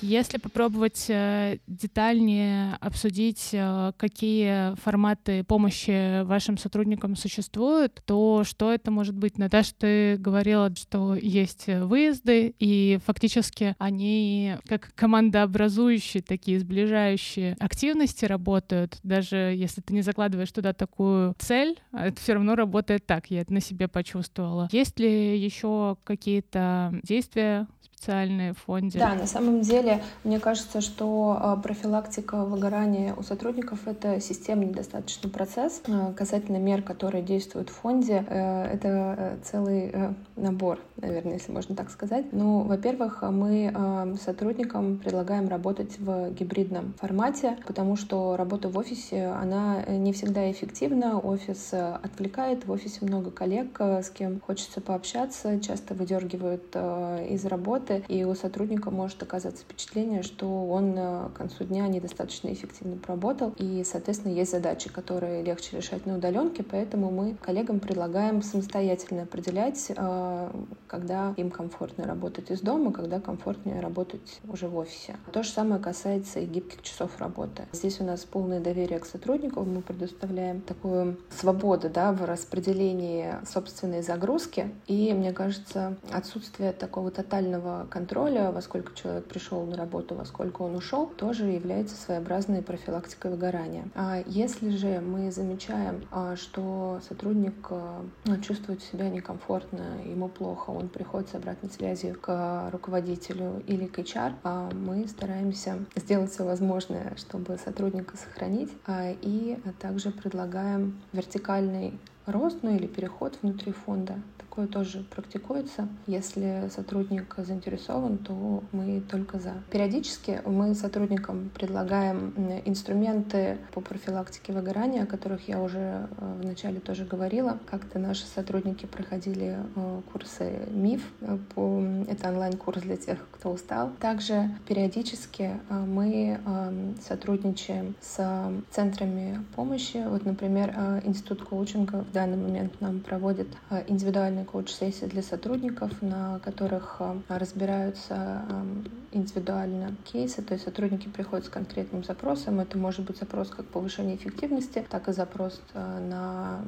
Speaker 5: Если попробовать э, детальнее обсудить, э, какие форматы помощи вашим сотрудникам существуют, то что это может быть? Наташа, ты говорила, что есть выезды, и фактически они как командообразующие, такие сближающие активности работают. Даже если ты не закладываешь туда такую цель, это все равно работает так. Я это на себе почувствовала. Есть ли еще какие-то действия, социальные фонды?
Speaker 1: Да, на самом деле, мне кажется, что а, профилактика выгорания у сотрудников — это системный достаточно процесс. А, касательно мер, которые действуют в фонде, э, это э, целый э, набор, наверное, если можно так сказать. Ну, во-первых, мы а, сотрудникам предлагаем работать в гибридном формате, потому что работа в офисе, она не всегда эффективна. Офис отвлекает, в офисе много коллег, с кем хочется пообщаться, часто выдергивают из работы, и у сотрудника может оказаться впечатление, что он э, к концу дня недостаточно эффективно поработал, и, соответственно, есть задачи, которые легче решать на удаленке, поэтому мы коллегам предлагаем самостоятельно определять, э, когда им комфортно работать из дома, когда комфортнее работать уже в офисе. То же самое касается и гибких часов работы. Здесь у нас полное доверие к сотрудникам, мы предоставляем такую свободу да, в распределении собственной загрузки, и, мне кажется, отсутствие такого тотального контроля, во сколько человек пришел на работу, во сколько он ушел, тоже является своеобразной профилактикой выгорания. А если же мы замечаем, а, что сотрудник а, ну, чувствует себя некомфортно, ему плохо, он приходит с обратной связью к руководителю или к HR, а, мы стараемся сделать все возможное, чтобы сотрудника сохранить, и также предлагаем вертикальный рост, ну или переход внутри фонда. Такое тоже практикуется. Если сотрудник заинтересован, то мы только за. Периодически мы сотрудникам предлагаем инструменты по профилактике выгорания, о которых я уже э, вначале тоже говорила. Как-то наши сотрудники проходили э, курсы МИФ. Это онлайн-курс для тех, кто устал. Также периодически э, мы сотрудничаем с центрами помощи. Вот, например, Институт коучинга в данный момент нам проводит индивидуальные коуч-сессии для сотрудников, на которых э, разбираются эм, индивидуально кейсы, то есть сотрудники приходят с конкретным запросом. Это может быть запрос как повышение эффективности, так и запрос э, на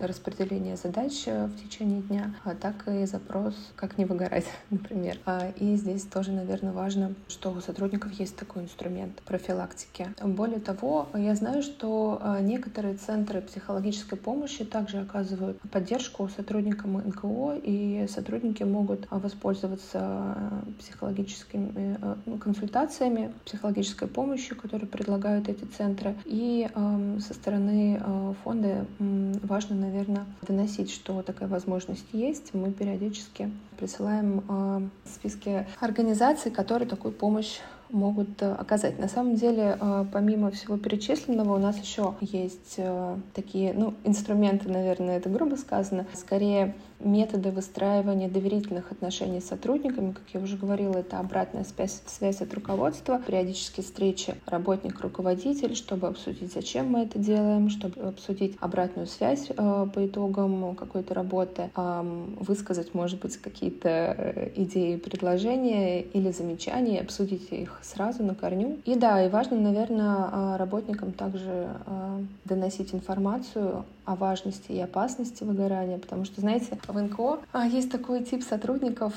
Speaker 1: распределение задач э, в течение дня, а так и запрос как не выгорать, например. А, и здесь тоже, наверное, важно, что у сотрудников есть такой инструмент профилактики. Более того, я знаю, что некоторые центры психологической помощи также оказывают поддержку сотрудникам НКО, и сотрудники могут воспользоваться психологическими э, ну, консультациями, психологической помощью, которую предлагают эти центры. И эм, со стороны э, фонда важно, наверное, доносить, что такая возможность есть. Мы периодически присылаем э, списки организаций, которые такую помощь могут э, оказать. На самом деле, э, помимо всего перечисленного, у нас еще есть э, такие, ну, инструменты, наверное, это грубо сказано, скорее методы выстраивания доверительных отношений с сотрудниками, как я уже говорила, это обратная связь, связь от руководства, периодические встречи работник-руководитель, чтобы обсудить, зачем мы это делаем, чтобы обсудить обратную связь по итогам какой-то работы, высказать, может быть, какие-то идеи, предложения или замечания, обсудить их сразу на корню. И да, и важно, наверное, а, работникам также а, доносить информацию о важности и опасности выгорания, потому что, знаете, в НКО. А, есть такой тип сотрудников,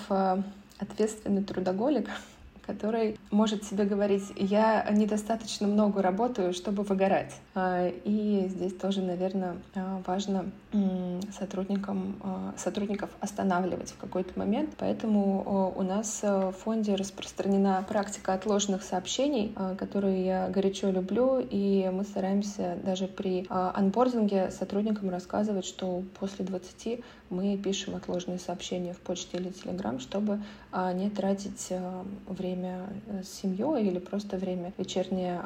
Speaker 1: ответственный трудоголик, который может себе говорить, я недостаточно много работаю, чтобы выгорать. А, и здесь тоже, наверное, а, важно сотрудникам, а, сотрудников останавливать в какой-то момент. Поэтому у нас в фонде распространена практика отложенных сообщений, которую я горячо люблю, и мы стараемся даже при анбординге сотрудникам рассказывать, что после 20 мы пишем отложенные сообщения в почте или телеграм, чтобы не тратить время с семьей или просто время вечернее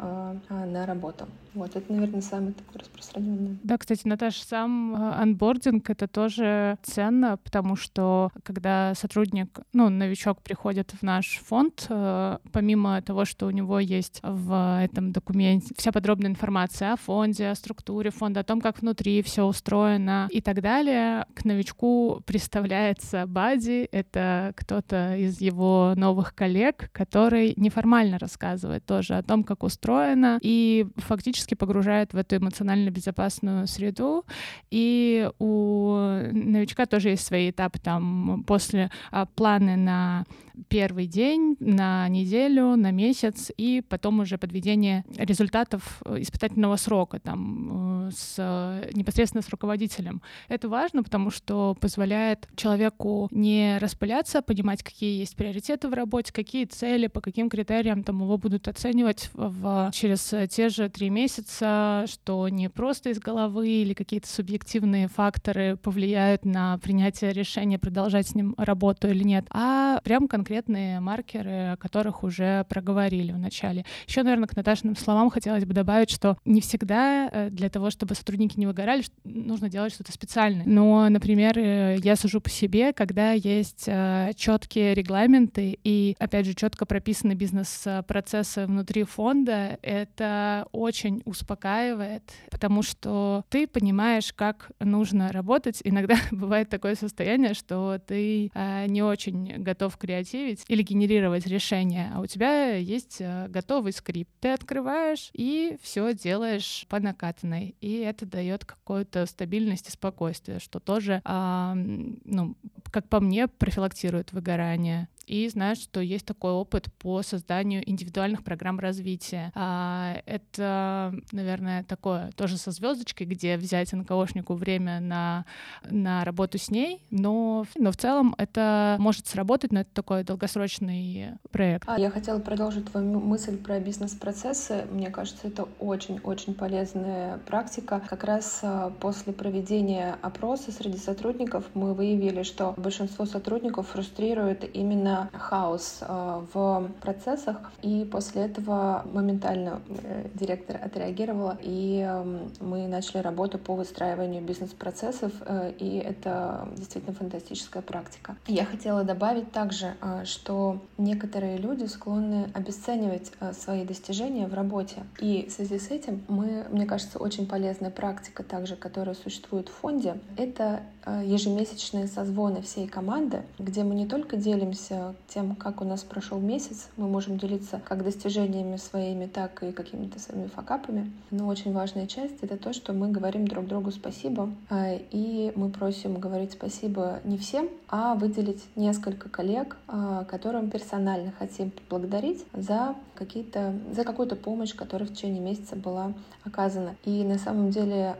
Speaker 1: на работу. Вот, это, наверное, самое такое распространенное.
Speaker 5: Да, кстати, Наташа, сам э, анбординг — это тоже ценно, потому что когда сотрудник, ну, новичок приходит в наш фонд, э, помимо того, что у него есть в этом документе вся подробная информация о фонде, о структуре фонда, о том, как внутри все устроено и так далее, к новичку представляется Бади, это кто-то из его новых коллег, который неформально рассказывает тоже о том, как устроено, и фактически погружает в эту эмоционально безопасную среду. И у новичка тоже есть свои этапы там после а, планы на первый день, на неделю, на месяц, и потом уже подведение результатов испытательного срока там, э, с, непосредственно с руководителем. Это важно, потому что позволяет человеку не распыляться, понимать, какие есть приоритеты в работе, какие цели, по каким критериям там его будут оценивать в, через те же три месяца, что не просто из головы или какие-то субъективные факторы повлияют влияют на принятие решения, продолжать с ним работу или нет, а прям конкретные маркеры, о которых уже проговорили в начале. Еще, наверное, к Наташиным словам хотелось бы добавить, что не всегда э, для того, чтобы сотрудники не выгорали, нужно делать что-то специальное. Но, например, э, я сужу по себе, когда есть э, четкие регламенты и, опять же, четко прописаны бизнес-процессы внутри фонда, это очень успокаивает, потому что ты понимаешь, как нужно работать. Иногда бывает такое состояние, что ты не очень готов креативить или генерировать решения, а у тебя есть готовый скрипт. Ты открываешь и все делаешь по накатанной. И это дает какую-то стабильность и спокойствие, что тоже, а, ну, как по мне, профилактирует выгорание и знаешь, что есть такой опыт по созданию индивидуальных программ развития. А, это, наверное, такое тоже со звездочкой, где взять НКОшнику время на, на работу с ней, но, но в целом это может сработать, но это такой долгосрочный проект.
Speaker 1: А, я хотела продолжить твою мысль про бизнес-процессы. Мне кажется, это очень-очень полезная практика. Как раз а, после проведения опроса среди сотрудников мы выявили, что большинство сотрудников фрустрирует именно хаос э, в процессах, и после этого моментально э, директор отреагировала, и эм, мы начали работу по выстраиванию бизнес-процессов, э, и это действительно фантастическая практика. Я хотела добавить также, что некоторые люди склонны обесценивать свои достижения в работе, и в связи с этим мы, мне кажется, очень полезная практика также, которая существует в фонде, это ежемесячные созвоны всей команды, где мы не только делимся тем, как у нас прошел месяц. Мы можем делиться как достижениями своими, так и какими-то своими факапами. Но очень важная часть — это то, что мы говорим друг другу спасибо, а, и мы просим говорить спасибо не всем, а выделить несколько коллег, а, которым персонально хотим поблагодарить за какие-то за какую-то помощь, которая в течение месяца была оказана. И на самом деле,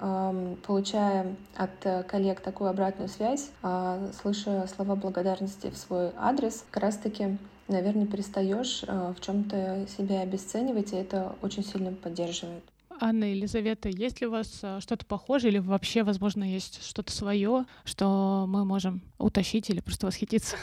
Speaker 1: получая от коллег такую обратную связь, слыша слова благодарности в свой адрес, как раз-таки наверное, перестаешь э, в чем-то себя обесценивать, и это очень сильно поддерживает.
Speaker 5: Анна Елизавета, есть ли у вас э, что-то похожее или вообще, возможно, есть что-то свое, что мы можем утащить или просто восхититься?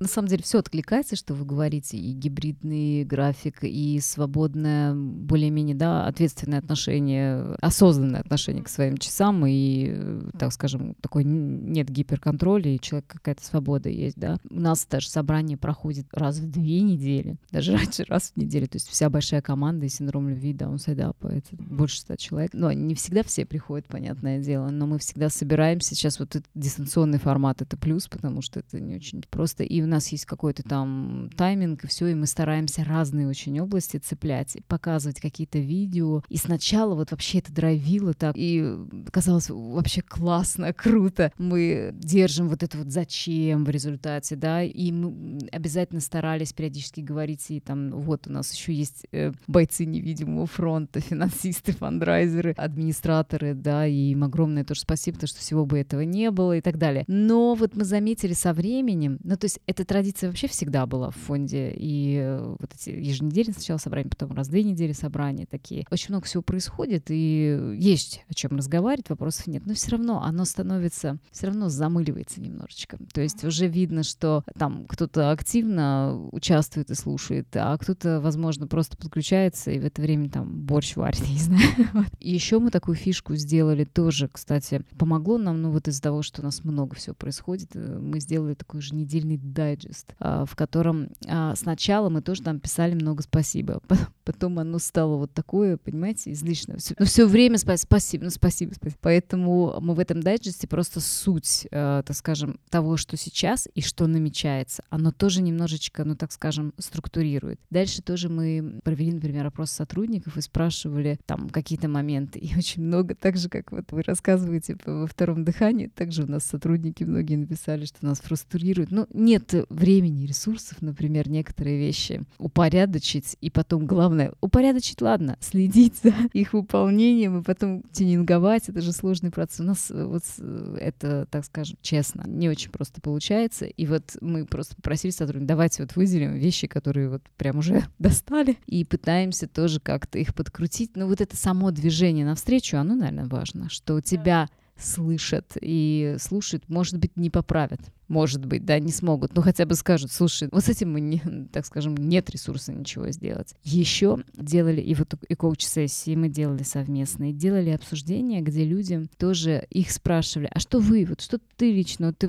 Speaker 2: На самом деле все откликается, что вы говорите, и гибридный график, и свободное, более-менее, да, ответственное отношение, осознанное отношение к своим часам, и, так скажем, такой нет гиперконтроля, и человек какая-то свобода есть, да. У нас даже собрание проходит раз в две недели, даже раньше раз в неделю, то есть вся большая команда и синдром любви, да, он даунсайдапа, это больше ста человек. Но не всегда все приходят, понятное дело, но мы всегда собираемся. Сейчас вот этот дистанционный формат — это плюс, потому что это не очень просто. И нас есть какой-то там тайминг, и все, и мы стараемся разные очень области цеплять, показывать какие-то видео. И сначала вот вообще это драйвило так, и казалось вообще классно, круто. Мы держим вот это вот зачем в результате, да, и мы обязательно старались периодически говорить, и там вот у нас еще есть э, бойцы невидимого фронта, финансисты, фандрайзеры, администраторы, да, и им огромное тоже спасибо, потому что всего бы этого не было и так далее. Но вот мы заметили со временем, ну то есть это эта традиция вообще всегда была в фонде. И э, вот эти еженедельные сначала собрания, потом раз в две недели собрания такие. Очень много всего происходит, и есть о чем разговаривать, вопросов нет. Но все равно оно становится, все равно замыливается немножечко. То есть уже видно, что там кто-то активно участвует и слушает, а кто-то, возможно, просто подключается и в это время там борщ варит, не знаю. Еще мы такую фишку сделали тоже, кстати, помогло нам, ну вот из-за того, что у нас много всего происходит, э, мы сделали такой же недельный дайджест, а, в котором а, сначала мы тоже там писали много спасибо, потом оно стало вот такое, понимаете, излишнее. Все, ну, все время спасибо, ну, спасибо, спасибо. Поэтому мы в этом дайджесте просто суть, э, так скажем, того, что сейчас и что намечается, оно тоже немножечко, ну, так скажем, структурирует. Дальше тоже мы провели, например, опрос сотрудников и спрашивали там какие-то моменты. И очень много, так же, как вот вы рассказываете во втором дыхании, также у нас сотрудники многие написали, что нас фрустрирует. Ну, нет времени, ресурсов, например, некоторые вещи упорядочить, и потом, главное, упорядочить, ладно, следить за их выполнением, и потом тюнинговать, это же сложный процесс. У нас э, вот э, это, так скажем, честно, не очень просто получается, и вот мы просто попросили сотрудников, давайте вот выделим вещи, которые вот прям уже достали, и пытаемся тоже как-то их подкрутить. Но вот это само движение навстречу, оно, наверное, важно, что у тебя слышат и слушают, может быть, не поправят может быть, да, не смогут, но хотя бы скажут, слушай, вот с этим мы, не, так скажем, нет ресурса ничего сделать. Еще делали и вот и коуч-сессии мы делали совместные, делали обсуждения, где люди тоже их спрашивали, а что вы, вот что ты лично, ты,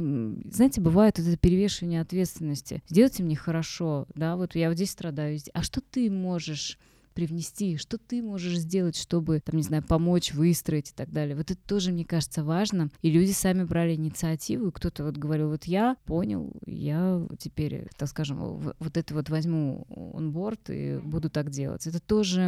Speaker 2: знаете, бывает вот это перевешивание ответственности, сделайте мне хорошо, да, вот я вот здесь страдаю, а что ты можешь привнести, что ты можешь сделать, чтобы, там, не знаю, помочь, выстроить и так далее. Вот это тоже, мне кажется, важно. И люди сами брали инициативу, и кто-то вот говорил, вот я понял, я теперь, так скажем, вот это вот возьму он борт и буду так делать. Это тоже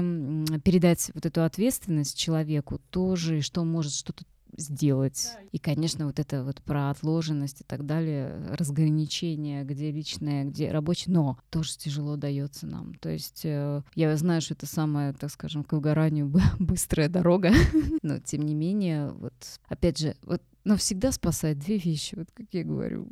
Speaker 2: передать вот эту ответственность человеку, тоже, что он может что-то сделать. И, конечно, вот это вот про отложенность и так далее, разграничение, где личное, где рабочее, но тоже тяжело дается нам. То есть э, я знаю, что это самая, так скажем, к выгоранию быстрая дорога, но тем не менее, вот опять же, вот, но всегда спасает две вещи, вот как я говорю,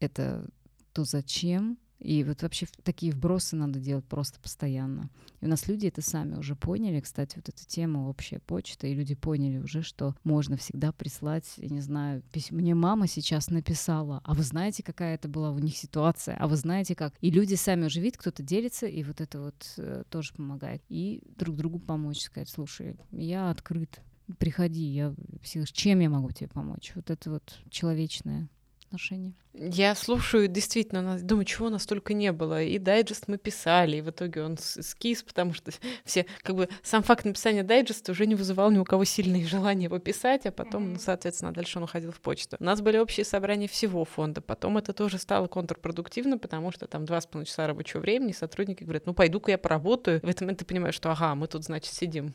Speaker 2: это то зачем и вот вообще такие вбросы надо делать просто постоянно. И у нас люди это сами уже поняли, кстати, вот эту тему общая почта, и люди поняли уже, что можно всегда прислать, я не знаю, письмо. Мне мама сейчас написала, а вы знаете, какая это была у них ситуация, а вы знаете как. И люди сами уже видят, кто-то делится, и вот это вот э, тоже помогает. И друг другу помочь, сказать, слушай, я открыт, приходи, я чем я могу тебе помочь? Вот это вот человечное отношения.
Speaker 3: Я слушаю, действительно, думаю, чего настолько не было. И дайджест мы писали, и в итоге он скис, потому что все, как бы, сам факт написания дайджеста уже не вызывал ни у кого сильные желания его писать, а потом, ну, соответственно, дальше он уходил в почту. У нас были общие собрания всего фонда, потом это тоже стало контрпродуктивно, потому что там два с половиной часа рабочего времени сотрудники говорят, ну, пойду-ка я поработаю. В этом ты понимаешь, что, ага, мы тут, значит, сидим,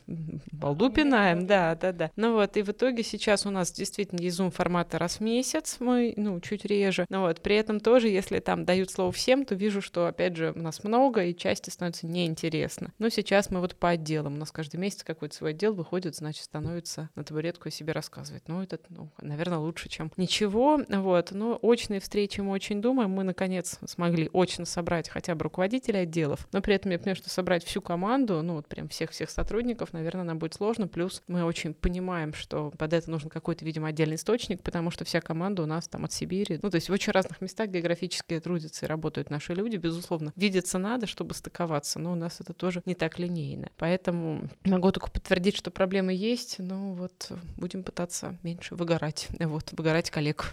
Speaker 3: балду пинаем, да, да, да. Ну вот, и в итоге сейчас у нас действительно есть зум формата раз в месяц, мы, ну, чуть реже, ну вот, при этом тоже, если там дают слово всем, то вижу, что, опять же, у нас много, и части становится неинтересно. Но сейчас мы вот по отделам. У нас каждый месяц какой-то свой отдел выходит, значит, становится на табуретку о себе рассказывать. Ну, это, ну, наверное, лучше, чем ничего. Вот. Но очные встречи мы очень думаем. Мы, наконец, смогли очно собрать хотя бы руководителей отделов. Но при этом я понимаю, что собрать всю команду, ну, вот прям всех-всех сотрудников, наверное, нам будет сложно. Плюс мы очень понимаем, что под это нужен какой-то, видимо, отдельный источник, потому что вся команда у нас там от Сибири. Ну, то есть очень разных местах географически трудятся и работают наши люди, безусловно. Видеться надо, чтобы стыковаться, но у нас это тоже не так линейно. Поэтому могу только подтвердить, что проблемы есть, но вот будем пытаться меньше выгорать, вот, выгорать коллег.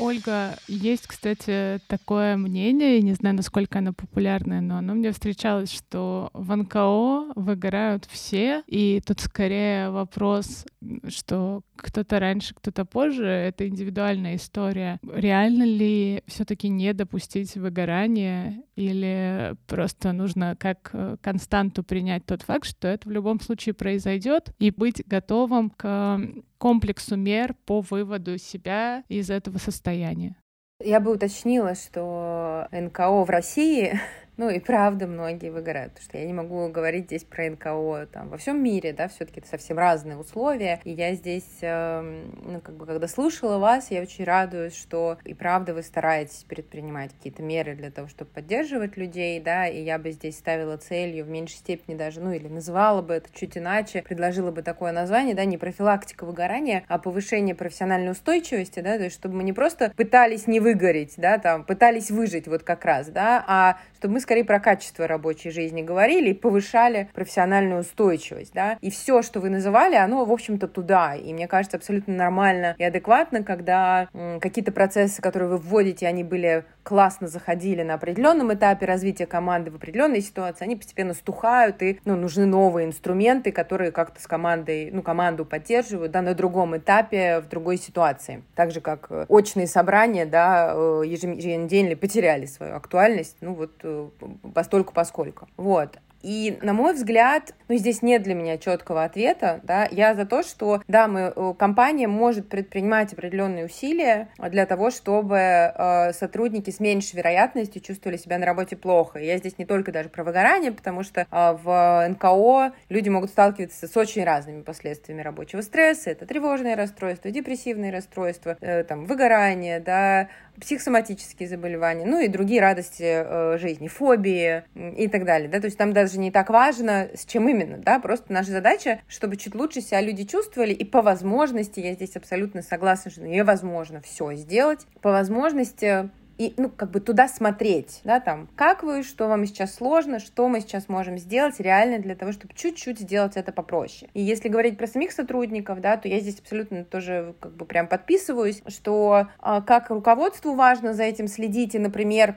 Speaker 5: Ольга, есть, кстати, такое мнение, не знаю, насколько оно популярное, но оно мне встречалось, что в НКО выгорают все, и тут скорее вопрос, что кто-то раньше, кто-то позже, это индивидуальная история. Реально ли все-таки не допустить выгорания, или просто нужно как э, константу принять тот факт, что это в любом случае произойдет, и быть готовым к комплексу мер по выводу себя из этого состояния.
Speaker 4: Я бы уточнила, что НКО в России Ну и правда многие выгорают, потому что я не могу говорить здесь про НКО там во всем мире, да, все-таки это совсем разные условия. И я здесь, э, ну как бы, когда слушала вас, я очень радуюсь, что и правда вы стараетесь предпринимать какие-то меры для того, чтобы поддерживать людей, да, и я бы здесь ставила целью в меньшей степени даже, ну или называла бы это чуть иначе, предложила бы такое название, да, не профилактика выгорания, а повышение профессиональной устойчивости, да, то есть чтобы мы не просто пытались не выгореть, да, там, пытались выжить вот как раз, да, а чтобы мы скорее про качество рабочей жизни говорили и повышали профессиональную устойчивость, да, и все, что вы называли, оно, в общем-то, туда, и мне кажется, абсолютно нормально и адекватно, когда какие-то процессы, которые вы вводите, они были классно заходили на определенном этапе развития команды в определенной ситуации, они постепенно стухают, и ну, нужны новые инструменты, которые как-то с командой, ну, команду поддерживают, да, на другом этапе, в другой ситуации. Так же, как э, очные собрания, да, э, еженедельно потеряли свою актуальность, ну, вот э, постольку поскольку. Вот. И, на мой взгляд, ну, здесь нет для меня четкого ответа, да, я за то, что, да, мы, э, компания может предпринимать определенные усилия для того, чтобы э, сотрудники с меньшей вероятностью чувствовали себя на работе плохо. Я здесь не только даже про выгорание, потому что э, в НКО люди могут сталкиваться с очень разными последствиями рабочего стресса. Это тревожные расстройства, депрессивные расстройства, э, там, выгорание, да, психосоматические заболевания, ну и другие радости э, жизни, фобии и так далее, да, то есть там даже даже не так важно, с чем именно, да, просто наша задача, чтобы чуть лучше себя люди чувствовали, и по возможности, я здесь абсолютно согласна, что невозможно все сделать, по возможности и, ну, как бы туда смотреть, да, там, как вы, что вам сейчас сложно, что мы сейчас можем сделать реально для того, чтобы чуть-чуть сделать это попроще. И если говорить про самих сотрудников, да, то я здесь абсолютно тоже как бы прям подписываюсь, что а, как руководству важно за этим следить, и, например,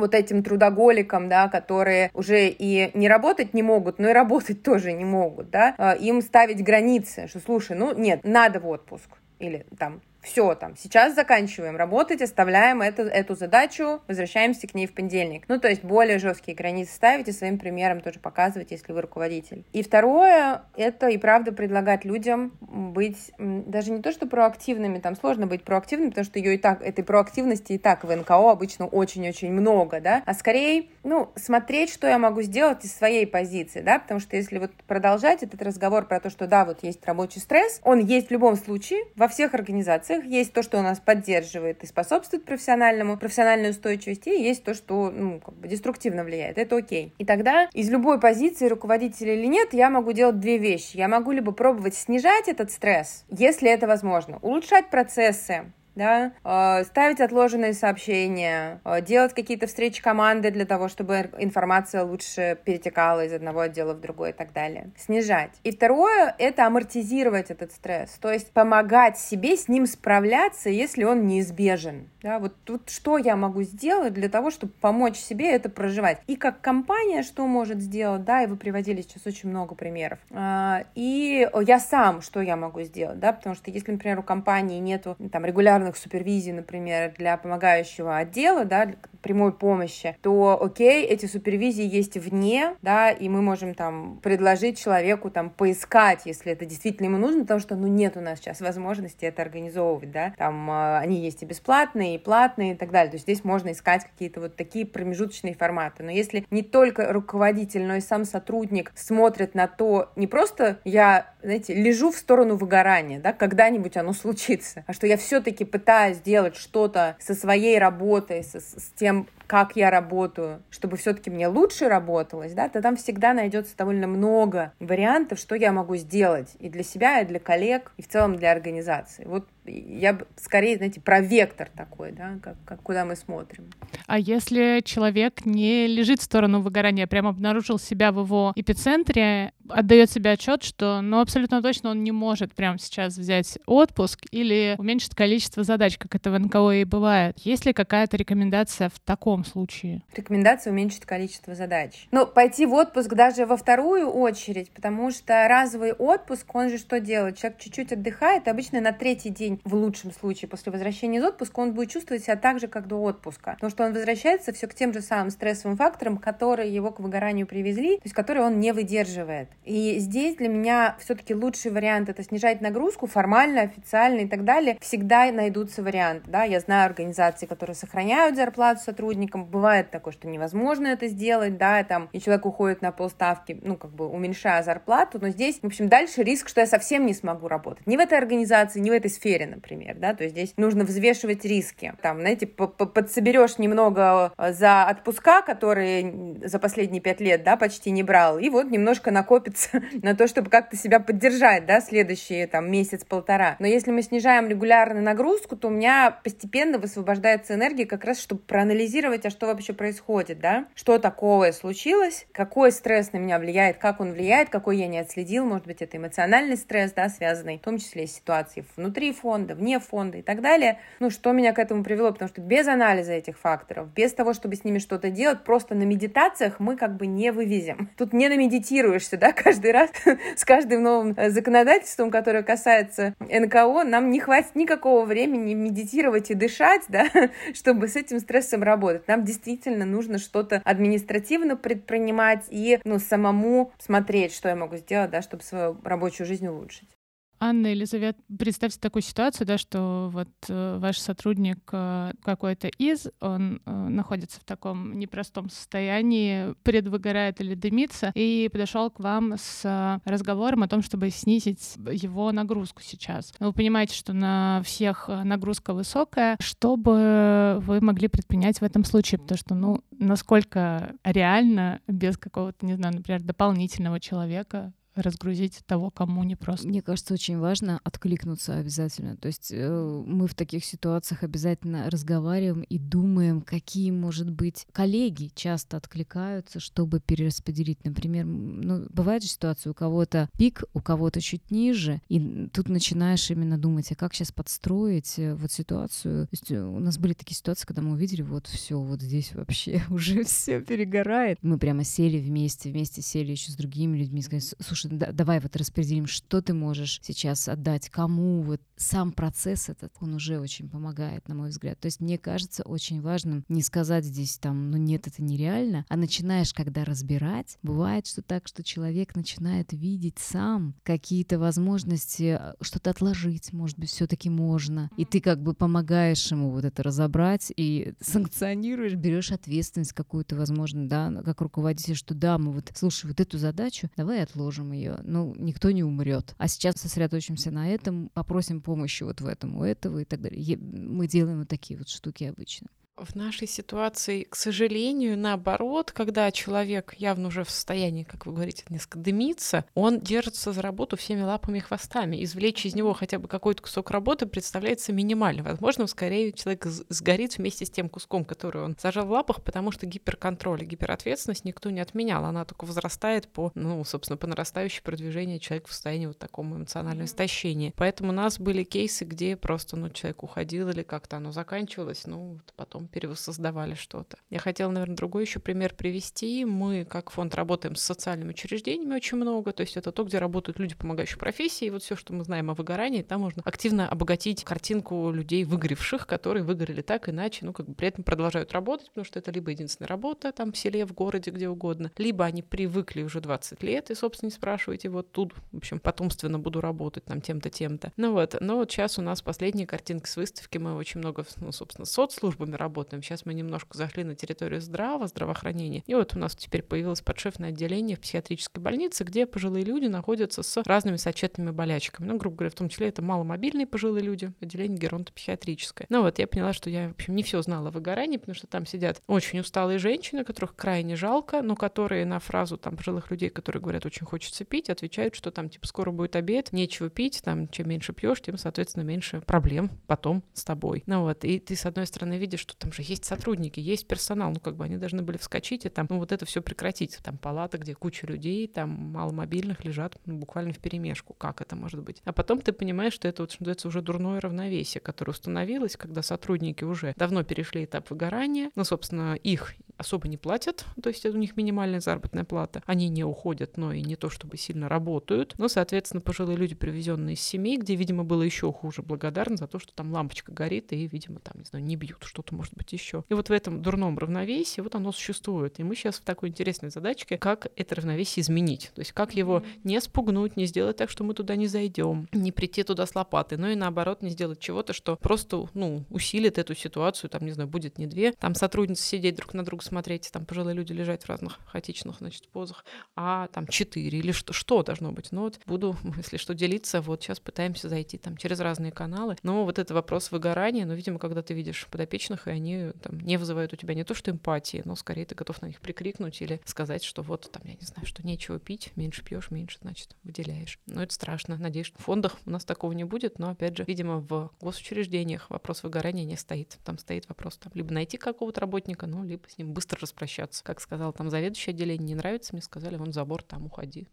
Speaker 4: вот этим трудоголикам, да, которые уже и не работать не могут, но и работать тоже не могут, да, а, им ставить границы, что, слушай, ну нет, надо в отпуск, или там все, там, сейчас заканчиваем работать, оставляем это, эту задачу, возвращаемся к ней в понедельник. Ну, то есть более жесткие границы ставить и своим примером тоже показывать, если вы руководитель. И второе, это и правда предлагать людям быть даже не то, что проактивными, там сложно быть проактивным, потому что ее и так, этой проактивности и так в НКО обычно очень-очень много, да, а скорее, ну, смотреть, что я могу сделать из своей позиции, да, потому что если вот продолжать этот разговор про то, что да, вот есть рабочий стресс, он есть в любом случае во всех организациях, организациях есть то, что у нас поддерживает и способствует профессиональному, профессиональной устойчивости, и есть то, что ну, как бы деструктивно влияет. Это окей. И тогда из любой позиции, руководителя или нет, я могу делать две вещи. Я могу либо пробовать снижать этот стресс, если это возможно, улучшать процессы, да, э, ставить отложенные сообщения, э, делать какие-то встречи команды для того, чтобы информация лучше перетекала из одного отдела в другой и так далее. Снижать. И второе — это амортизировать этот стресс, то есть помогать себе с ним справляться, если он неизбежен. Да, вот тут что я могу сделать для того, чтобы помочь себе это проживать. И как компания что может сделать, да, и вы приводили сейчас очень много примеров. А, и я сам что я могу сделать, да, потому что если, например, у компании нету там регулярных супервизий, например, для помогающего отдела, да, прямой помощи, то окей, эти супервизии есть вне, да, и мы можем там предложить человеку там поискать, если это действительно ему нужно, потому что, ну, нет у нас сейчас возможности это организовывать, да, там а, они есть и бесплатные, и платные и так далее, то есть здесь можно искать какие-то вот такие промежуточные форматы, но если не только руководитель, но и сам сотрудник смотрит на то, не просто я, знаете, лежу в сторону выгорания, да, когда-нибудь оно случится, а что я все-таки пытаюсь сделать что-то со своей работой, со, с тем, тем, как я работаю, чтобы все-таки мне лучше работалось, да, то там всегда найдется довольно много вариантов, что я могу сделать и для себя, и для коллег, и в целом для организации. Вот я скорее, знаете, про вектор такой, да, как, как куда мы смотрим.
Speaker 5: А если человек не лежит в сторону выгорания, прям обнаружил себя в его эпицентре, отдает себе отчет, что, ну, абсолютно точно он не может прямо сейчас взять отпуск или уменьшить количество задач, как это в НКО и бывает. Есть ли какая-то рекомендация в таком случае?
Speaker 4: Рекомендация уменьшить количество задач. Ну, пойти в отпуск даже во вторую очередь, потому что разовый отпуск, он же что делает? Человек чуть-чуть отдыхает, обычно на третий день в лучшем случае после возвращения из отпуска он будет чувствовать себя так же, как до отпуска. Потому что он возвращается все к тем же самым стрессовым факторам, которые его к выгоранию привезли, то есть которые он не выдерживает. И здесь для меня все-таки лучший вариант это снижать нагрузку формально, официально и так далее. Всегда найдутся варианты. Да? Я знаю организации, которые сохраняют зарплату сотрудникам. Бывает такое, что невозможно это сделать, да, там, и человек уходит на полставки, ну, как бы уменьшая зарплату, но здесь, в общем, дальше риск, что я совсем не смогу работать. Ни в этой организации, ни в этой сфере, например, да, то есть здесь нужно взвешивать риски. Там, знаете, подсоберешь немного э, за отпуска, которые за последние пять лет, да, почти не брал, и вот немножко накопится на то, чтобы как-то себя поддержать, да, следующие там месяц-полтора. Но если мы снижаем регулярно нагрузку, то у меня постепенно высвобождается энергия как раз, чтобы проанализировать, а что вообще происходит, да, что такого случилось, какой стресс на меня влияет, как он влияет, какой я не отследил, может быть, это эмоциональный стресс, да, связанный в том числе с ситуацией внутри фонда, фонда, вне фонда и так далее. Ну, что меня к этому привело? Потому что без анализа этих факторов, без того, чтобы с ними что-то делать, просто на медитациях мы как бы не вывезем. Тут не намедитируешься, да, каждый раз с каждым новым э, законодательством, которое касается НКО, нам не хватит никакого времени медитировать и дышать, да, чтобы с этим стрессом работать. Нам действительно нужно что-то административно предпринимать и, ну, самому смотреть, что я могу сделать, да, чтобы свою рабочую жизнь улучшить.
Speaker 5: Анна, Елизавет, представьте такую ситуацию, да, что вот э, ваш сотрудник э, какой-то из, он э, находится в таком непростом состоянии, предвыгорает или дымится, и подошел к вам с э, разговором о том, чтобы снизить его нагрузку сейчас. Вы понимаете, что на всех э, нагрузка высокая. Что бы вы могли предпринять в этом случае? Потому что, ну, насколько реально без какого-то, не знаю, например, дополнительного человека разгрузить того, кому не просто.
Speaker 2: Мне кажется, очень важно откликнуться обязательно. То есть э, мы в таких ситуациях обязательно разговариваем и думаем, какие, может быть, коллеги часто откликаются, чтобы перераспределить. Например, ну, бывает же ситуация, у кого-то пик, у кого-то чуть ниже, и тут начинаешь именно думать, а как сейчас подстроить э, вот ситуацию. То есть э, у нас были такие ситуации, когда мы увидели, вот все, вот здесь вообще уже все перегорает. Мы прямо сели вместе, вместе сели еще с другими людьми, сказали, слушай, да, давай вот распределим, что ты можешь сейчас отдать, кому. Вот сам процесс этот, он уже очень помогает, на мой взгляд. То есть мне кажется очень важным не сказать здесь там, ну нет, это нереально, а начинаешь, когда разбирать, бывает, что так, что человек начинает видеть сам какие-то возможности, э, что-то отложить, может быть, все-таки можно. И ты как бы помогаешь ему вот это разобрать и санкционируешь, берешь ответственность какую-то, возможно, да, как руководитель, что да, мы вот, слушай, вот эту задачу давай отложим ее. Ну, никто не умрет. А сейчас сосредоточимся на этом, попросим помощи вот в этом, у этого и так далее. Мы делаем вот такие вот штуки обычно.
Speaker 3: В нашей ситуации, к сожалению, наоборот, когда человек явно уже в состоянии, как вы говорите, несколько дымиться, он держится за работу всеми лапами и хвостами. Извлечь из него хотя бы какой-то кусок работы представляется минимально. Возможно, скорее человек сгорит вместе с тем куском, который он зажал в лапах, потому что гиперконтроль и гиперответственность никто не отменял. Она только возрастает по, ну, собственно, по нарастающей продвижению человека в состоянии вот такого эмоционального истощения. Поэтому у нас были кейсы, где просто, ну, человек уходил или как-то оно заканчивалось, ну, вот потом перевоссоздавали что-то. Я хотела, наверное, другой еще пример привести. Мы, как фонд, работаем с социальными учреждениями очень много, то есть это то, где работают люди помогающих профессий, и вот все, что мы знаем о выгорании, там можно активно обогатить картинку людей выгоревших, которые выгорели так иначе, ну, как бы при этом продолжают работать, потому что это либо единственная работа там в селе, в городе, где угодно, либо они привыкли уже 20 лет, и, собственно, не спрашиваете, вот тут, в общем, потомственно буду работать там тем-то, тем-то. Ну вот, но вот сейчас у нас последние картинки с выставки, мы очень много, ну, собственно, соцслужбами работаем, работаем. Сейчас мы немножко зашли на территорию здраво, здравоохранения. И вот у нас теперь появилось подшефное отделение в психиатрической больнице, где пожилые люди находятся с разными сочетными болячками. Ну, грубо говоря, в том числе это маломобильные пожилые люди, отделение геронтопсихиатрическое. Ну вот, я поняла, что я, в общем, не все знала о выгорании, потому что там сидят очень усталые женщины, которых крайне жалко, но которые на фразу там пожилых людей, которые говорят, очень хочется пить, отвечают, что там типа скоро будет обед, нечего пить, там чем меньше пьешь, тем, соответственно, меньше проблем потом с тобой. Ну вот, и ты, с одной стороны, видишь, что там там же есть сотрудники, есть персонал, ну как бы они должны были вскочить и там, ну вот это все прекратить. Там палата, где куча людей, там маломобильных лежат ну, буквально в перемешку. Как это может быть? А потом ты понимаешь, что это вот, что называется, уже дурное равновесие, которое установилось, когда сотрудники уже давно перешли этап выгорания, ну, собственно, их особо не платят, то есть у них минимальная заработная плата. Они не уходят, но и не то чтобы сильно работают. Но, соответственно, пожилые люди, привезенные из семей, где, видимо, было еще хуже, благодарны за то, что там лампочка горит, и, видимо, там, не знаю, не бьют, что-то может быть еще. И вот в этом дурном равновесии вот оно существует. И мы сейчас в такой интересной задачке, как это равновесие изменить. То есть как его не спугнуть, не сделать так, что мы туда не зайдем, не прийти туда с лопатой, но и наоборот не сделать чего-то, что просто, ну, усилит эту ситуацию, там, не знаю, будет не две, там сотрудницы сидеть друг на друга смотреть, там пожилые люди лежать в разных хаотичных, значит, позах, а там четыре или что, что должно быть. Ну вот буду, если что, делиться, вот сейчас пытаемся зайти там через разные каналы. Но вот это вопрос выгорания, но, видимо, когда ты видишь подопечных, и они там не вызывают у тебя не то что эмпатии, но скорее ты готов на них прикрикнуть или сказать, что вот там, я не знаю, что нечего пить, меньше пьешь, меньше, значит, выделяешь. Но это страшно. Надеюсь, в фондах у нас такого не будет, но, опять же, видимо, в госучреждениях вопрос выгорания не стоит. Там стоит вопрос там либо найти какого-то работника, ну, либо с ним быстро распрощаться. Как сказал там заведующий отделение, не нравится, мне сказали, вон забор, там уходи.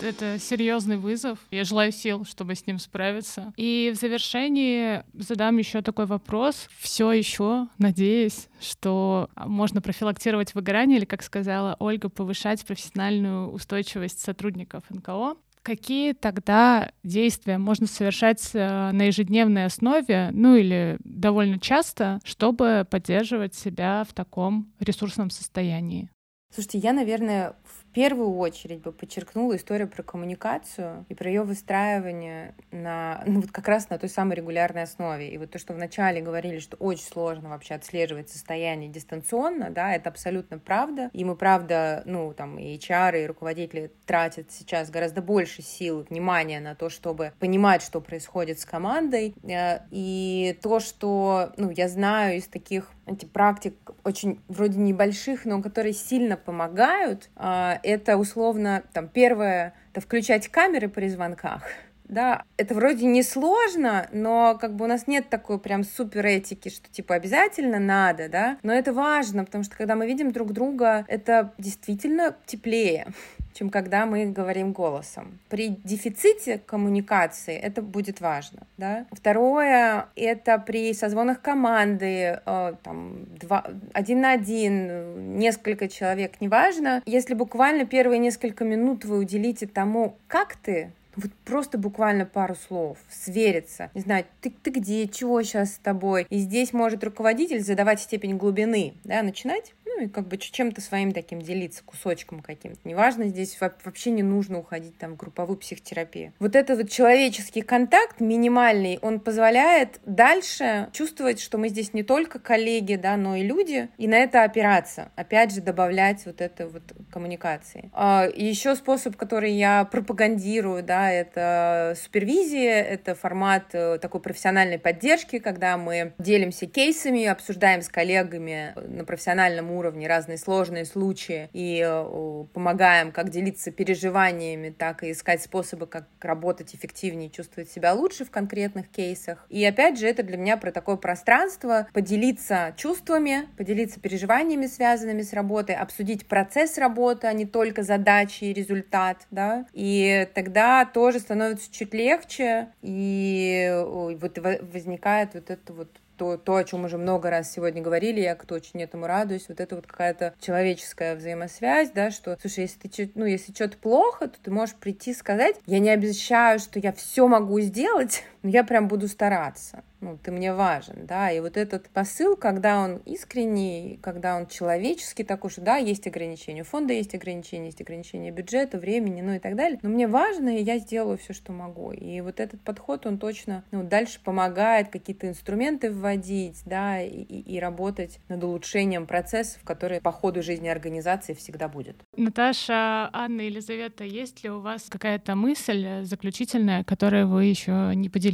Speaker 5: это серьезный вызов. Я желаю сил, чтобы с ним справиться. И в завершении задам еще такой вопрос. Все еще надеюсь, что можно профилактировать выгорание или, как сказала Ольга, повышать профессиональную устойчивость сотрудников НКО какие тогда действия можно совершать э, на ежедневной основе, ну или довольно часто, чтобы поддерживать себя в таком ресурсном состоянии?
Speaker 4: Слушайте, я, наверное, в первую очередь бы подчеркнула историю про коммуникацию и про ее выстраивание на, ну, вот как раз на той самой регулярной основе. И вот то, что вначале говорили, что очень сложно вообще отслеживать состояние дистанционно, да, это абсолютно правда. И мы, правда, ну, там, и HR, и руководители тратят сейчас гораздо больше сил внимания на то, чтобы понимать, что происходит с командой. Э, и то, что, ну, я знаю из таких эти практик очень вроде небольших, но которые сильно помогают, э, это условно, там, первое, это включать камеры при звонках, да, это вроде не сложно, но как бы у нас нет такой прям супер этики, что типа обязательно надо, да, но это важно, потому что когда мы видим друг друга, это действительно теплее чем когда мы говорим голосом. При дефиците коммуникации это будет важно. Да? Второе — это при созвонах команды, э, там, два, один на один, несколько человек, неважно. Если буквально первые несколько минут вы уделите тому, как ты, вот просто буквально пару слов, свериться. Не знаю, ты, ты где, чего сейчас с тобой. И здесь может руководитель задавать степень глубины, да, начинать ну и как бы чем-то своим таким делиться, кусочком каким-то. Неважно, здесь вообще не нужно уходить там в групповую психотерапию. Вот этот вот человеческий контакт минимальный, он позволяет дальше чувствовать, что мы здесь не только коллеги, да, но и люди, и на это опираться. Опять же, добавлять вот это вот коммуникации. А, еще способ, который я пропагандирую, да, это супервизия, это формат э, такой профессиональной поддержки, когда мы делимся кейсами, обсуждаем с коллегами на профессиональном уровне уровне разные сложные случаи и э, помогаем как делиться переживаниями, так и искать способы, как работать эффективнее, чувствовать себя лучше в конкретных кейсах. И опять же, это для меня про такое пространство, поделиться чувствами, поделиться переживаниями, связанными с работой, обсудить процесс работы, а не только задачи и результат, да, и тогда тоже становится чуть легче, и вот возникает вот это вот то, то, о чем уже много раз сегодня говорили, я кто очень этому радуюсь, вот это вот какая-то человеческая взаимосвязь, да, что, слушай, если ты, ну, если что-то плохо, то ты можешь прийти сказать, я не обещаю, что я все могу сделать, но я прям буду стараться ну, ты мне важен, да, и вот этот посыл, когда он искренний, когда он человеческий такой, что да, есть ограничения у фонда, есть ограничения, есть ограничения бюджета, времени, ну и так далее, но мне важно, и я сделаю все, что могу, и вот этот подход, он точно, ну, дальше помогает какие-то инструменты вводить, да, и, и работать над улучшением процессов, которые по ходу жизни организации всегда будет.
Speaker 5: Наташа, Анна, Елизавета, есть ли у вас какая-то мысль заключительная, которой вы еще не поделились?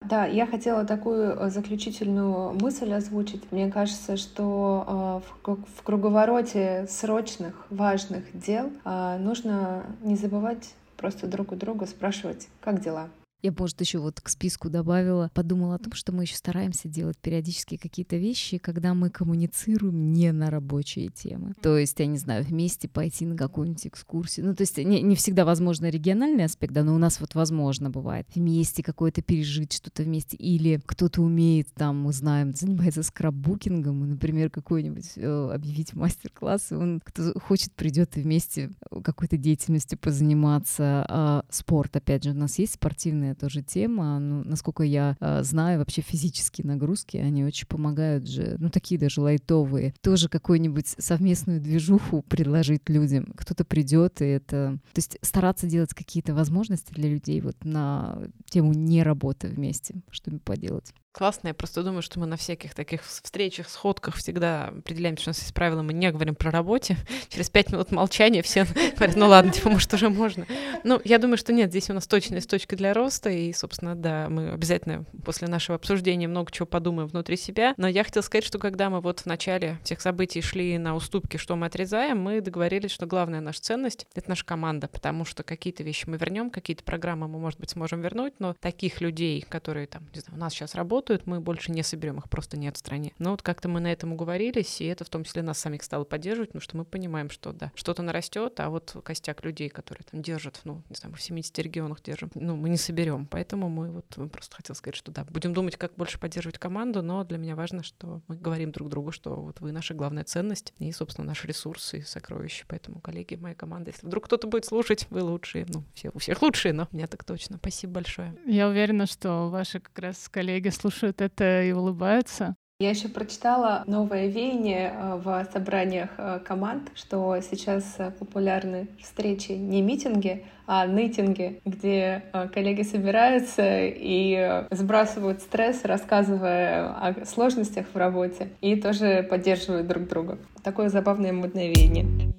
Speaker 1: Да, я хотела такую э, заключительную мысль озвучить. Мне кажется, что э, в круговороте срочных, важных дел э, нужно не забывать просто друг у друга спрашивать, как дела.
Speaker 2: Я, может, еще вот к списку добавила, подумала о том, что мы еще стараемся делать периодически какие-то вещи, когда мы коммуницируем не на рабочие темы. То есть, я не знаю, вместе пойти на какую-нибудь экскурсию. Ну, то есть не, не всегда возможно региональный аспект, да, но у нас вот возможно бывает вместе какое-то пережить что-то вместе. Или кто-то умеет, там, мы знаем, занимается скраббукингом, например, какой-нибудь э, объявить мастер-класс, и он кто хочет, придет и вместе какой-то деятельностью позаниматься. А спорт, опять же, у нас есть спортивный отдельная тоже тема. Ну, насколько я э, знаю, вообще физические нагрузки, они очень помогают же, ну, такие даже лайтовые. Тоже какую-нибудь совместную движуху предложить людям. Кто-то придет, и это... То есть стараться делать какие-то возможности для людей вот на тему не работы вместе, чтобы поделать
Speaker 3: классно. Я просто думаю, что мы на всяких таких встречах, сходках всегда определяем, что у нас есть правило, мы не говорим про работе. Через пять минут молчания все говорят, ну ладно, типа, может, уже можно. Ну, я думаю, что нет, здесь у нас точно есть точка для роста, и, собственно, да, мы обязательно после нашего обсуждения много чего подумаем внутри себя. Но я хотела сказать, что когда мы вот в начале всех событий шли на уступки, что мы отрезаем, мы договорились, что главная наша ценность — это наша команда, потому что какие-то вещи мы вернем, какие-то программы мы, может быть, сможем вернуть, но таких людей, которые там, не знаю, у нас сейчас работают, работают, мы больше не соберем, их просто нет в стране. Но вот как-то мы на этом уговорились, и это в том числе нас самих стало поддерживать, потому что мы понимаем, что да, что-то нарастет, а вот костяк людей, которые там держат, ну, не знаю, мы в 70 регионах держим, ну, мы не соберем. Поэтому мы вот просто хотел сказать, что да, будем думать, как больше поддерживать команду, но для меня важно, что мы говорим друг другу, что вот вы наша главная ценность и, собственно, наши ресурсы и сокровища. Поэтому, коллеги, моя команда, если вдруг кто-то будет слушать, вы лучшие. Ну, все, у всех лучшие, но меня так точно. Спасибо большое.
Speaker 5: Я уверена, что ваши как раз коллеги слушают слушают это и улыбаются.
Speaker 1: Я еще прочитала новое веяние э, в собраниях э, команд, что сейчас э, популярны встречи не митинги, а нытинги, где коллеги собираются и сбрасывают стресс, рассказывая о сложностях в работе, и тоже поддерживают друг друга. Такое забавное модное веяние.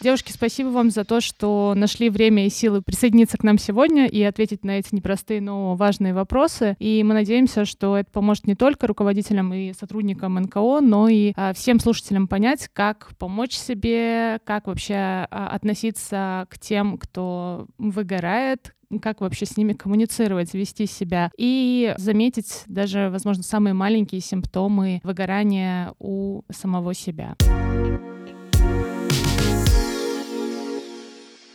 Speaker 5: Девушки, спасибо вам за то, что нашли время и силы присоединиться к нам сегодня и ответить на эти непростые, но важные вопросы. И мы надеемся, что это поможет не только руководителям и сотрудникам НКО, но и а, всем слушателям понять, как помочь себе, как вообще а, относиться к тем, кто выгорает, как вообще с ними коммуницировать, вести себя и заметить даже, возможно, самые маленькие симптомы выгорания у самого себя.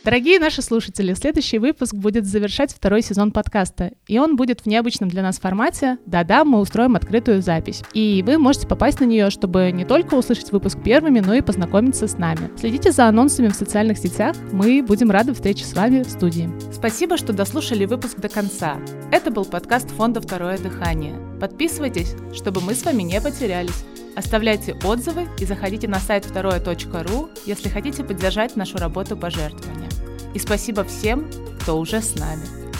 Speaker 5: Дорогие наши слушатели, следующий выпуск будет завершать второй сезон подкаста, и он будет в необычном для нас формате. Да-да, мы устроим открытую запись. И вы можете попасть на нее, чтобы не только услышать выпуск первыми, но и познакомиться с нами. Следите за анонсами в социальных сетях, мы будем рады встрече с вами в студии. Спасибо, что дослушали выпуск до конца. Это был подкаст фонда «Второе дыхание». Подписывайтесь, чтобы мы с вами не потерялись. Оставляйте отзывы и заходите на сайт второе.ру, если хотите поддержать нашу работу пожертвования. И спасибо всем, кто уже с нами.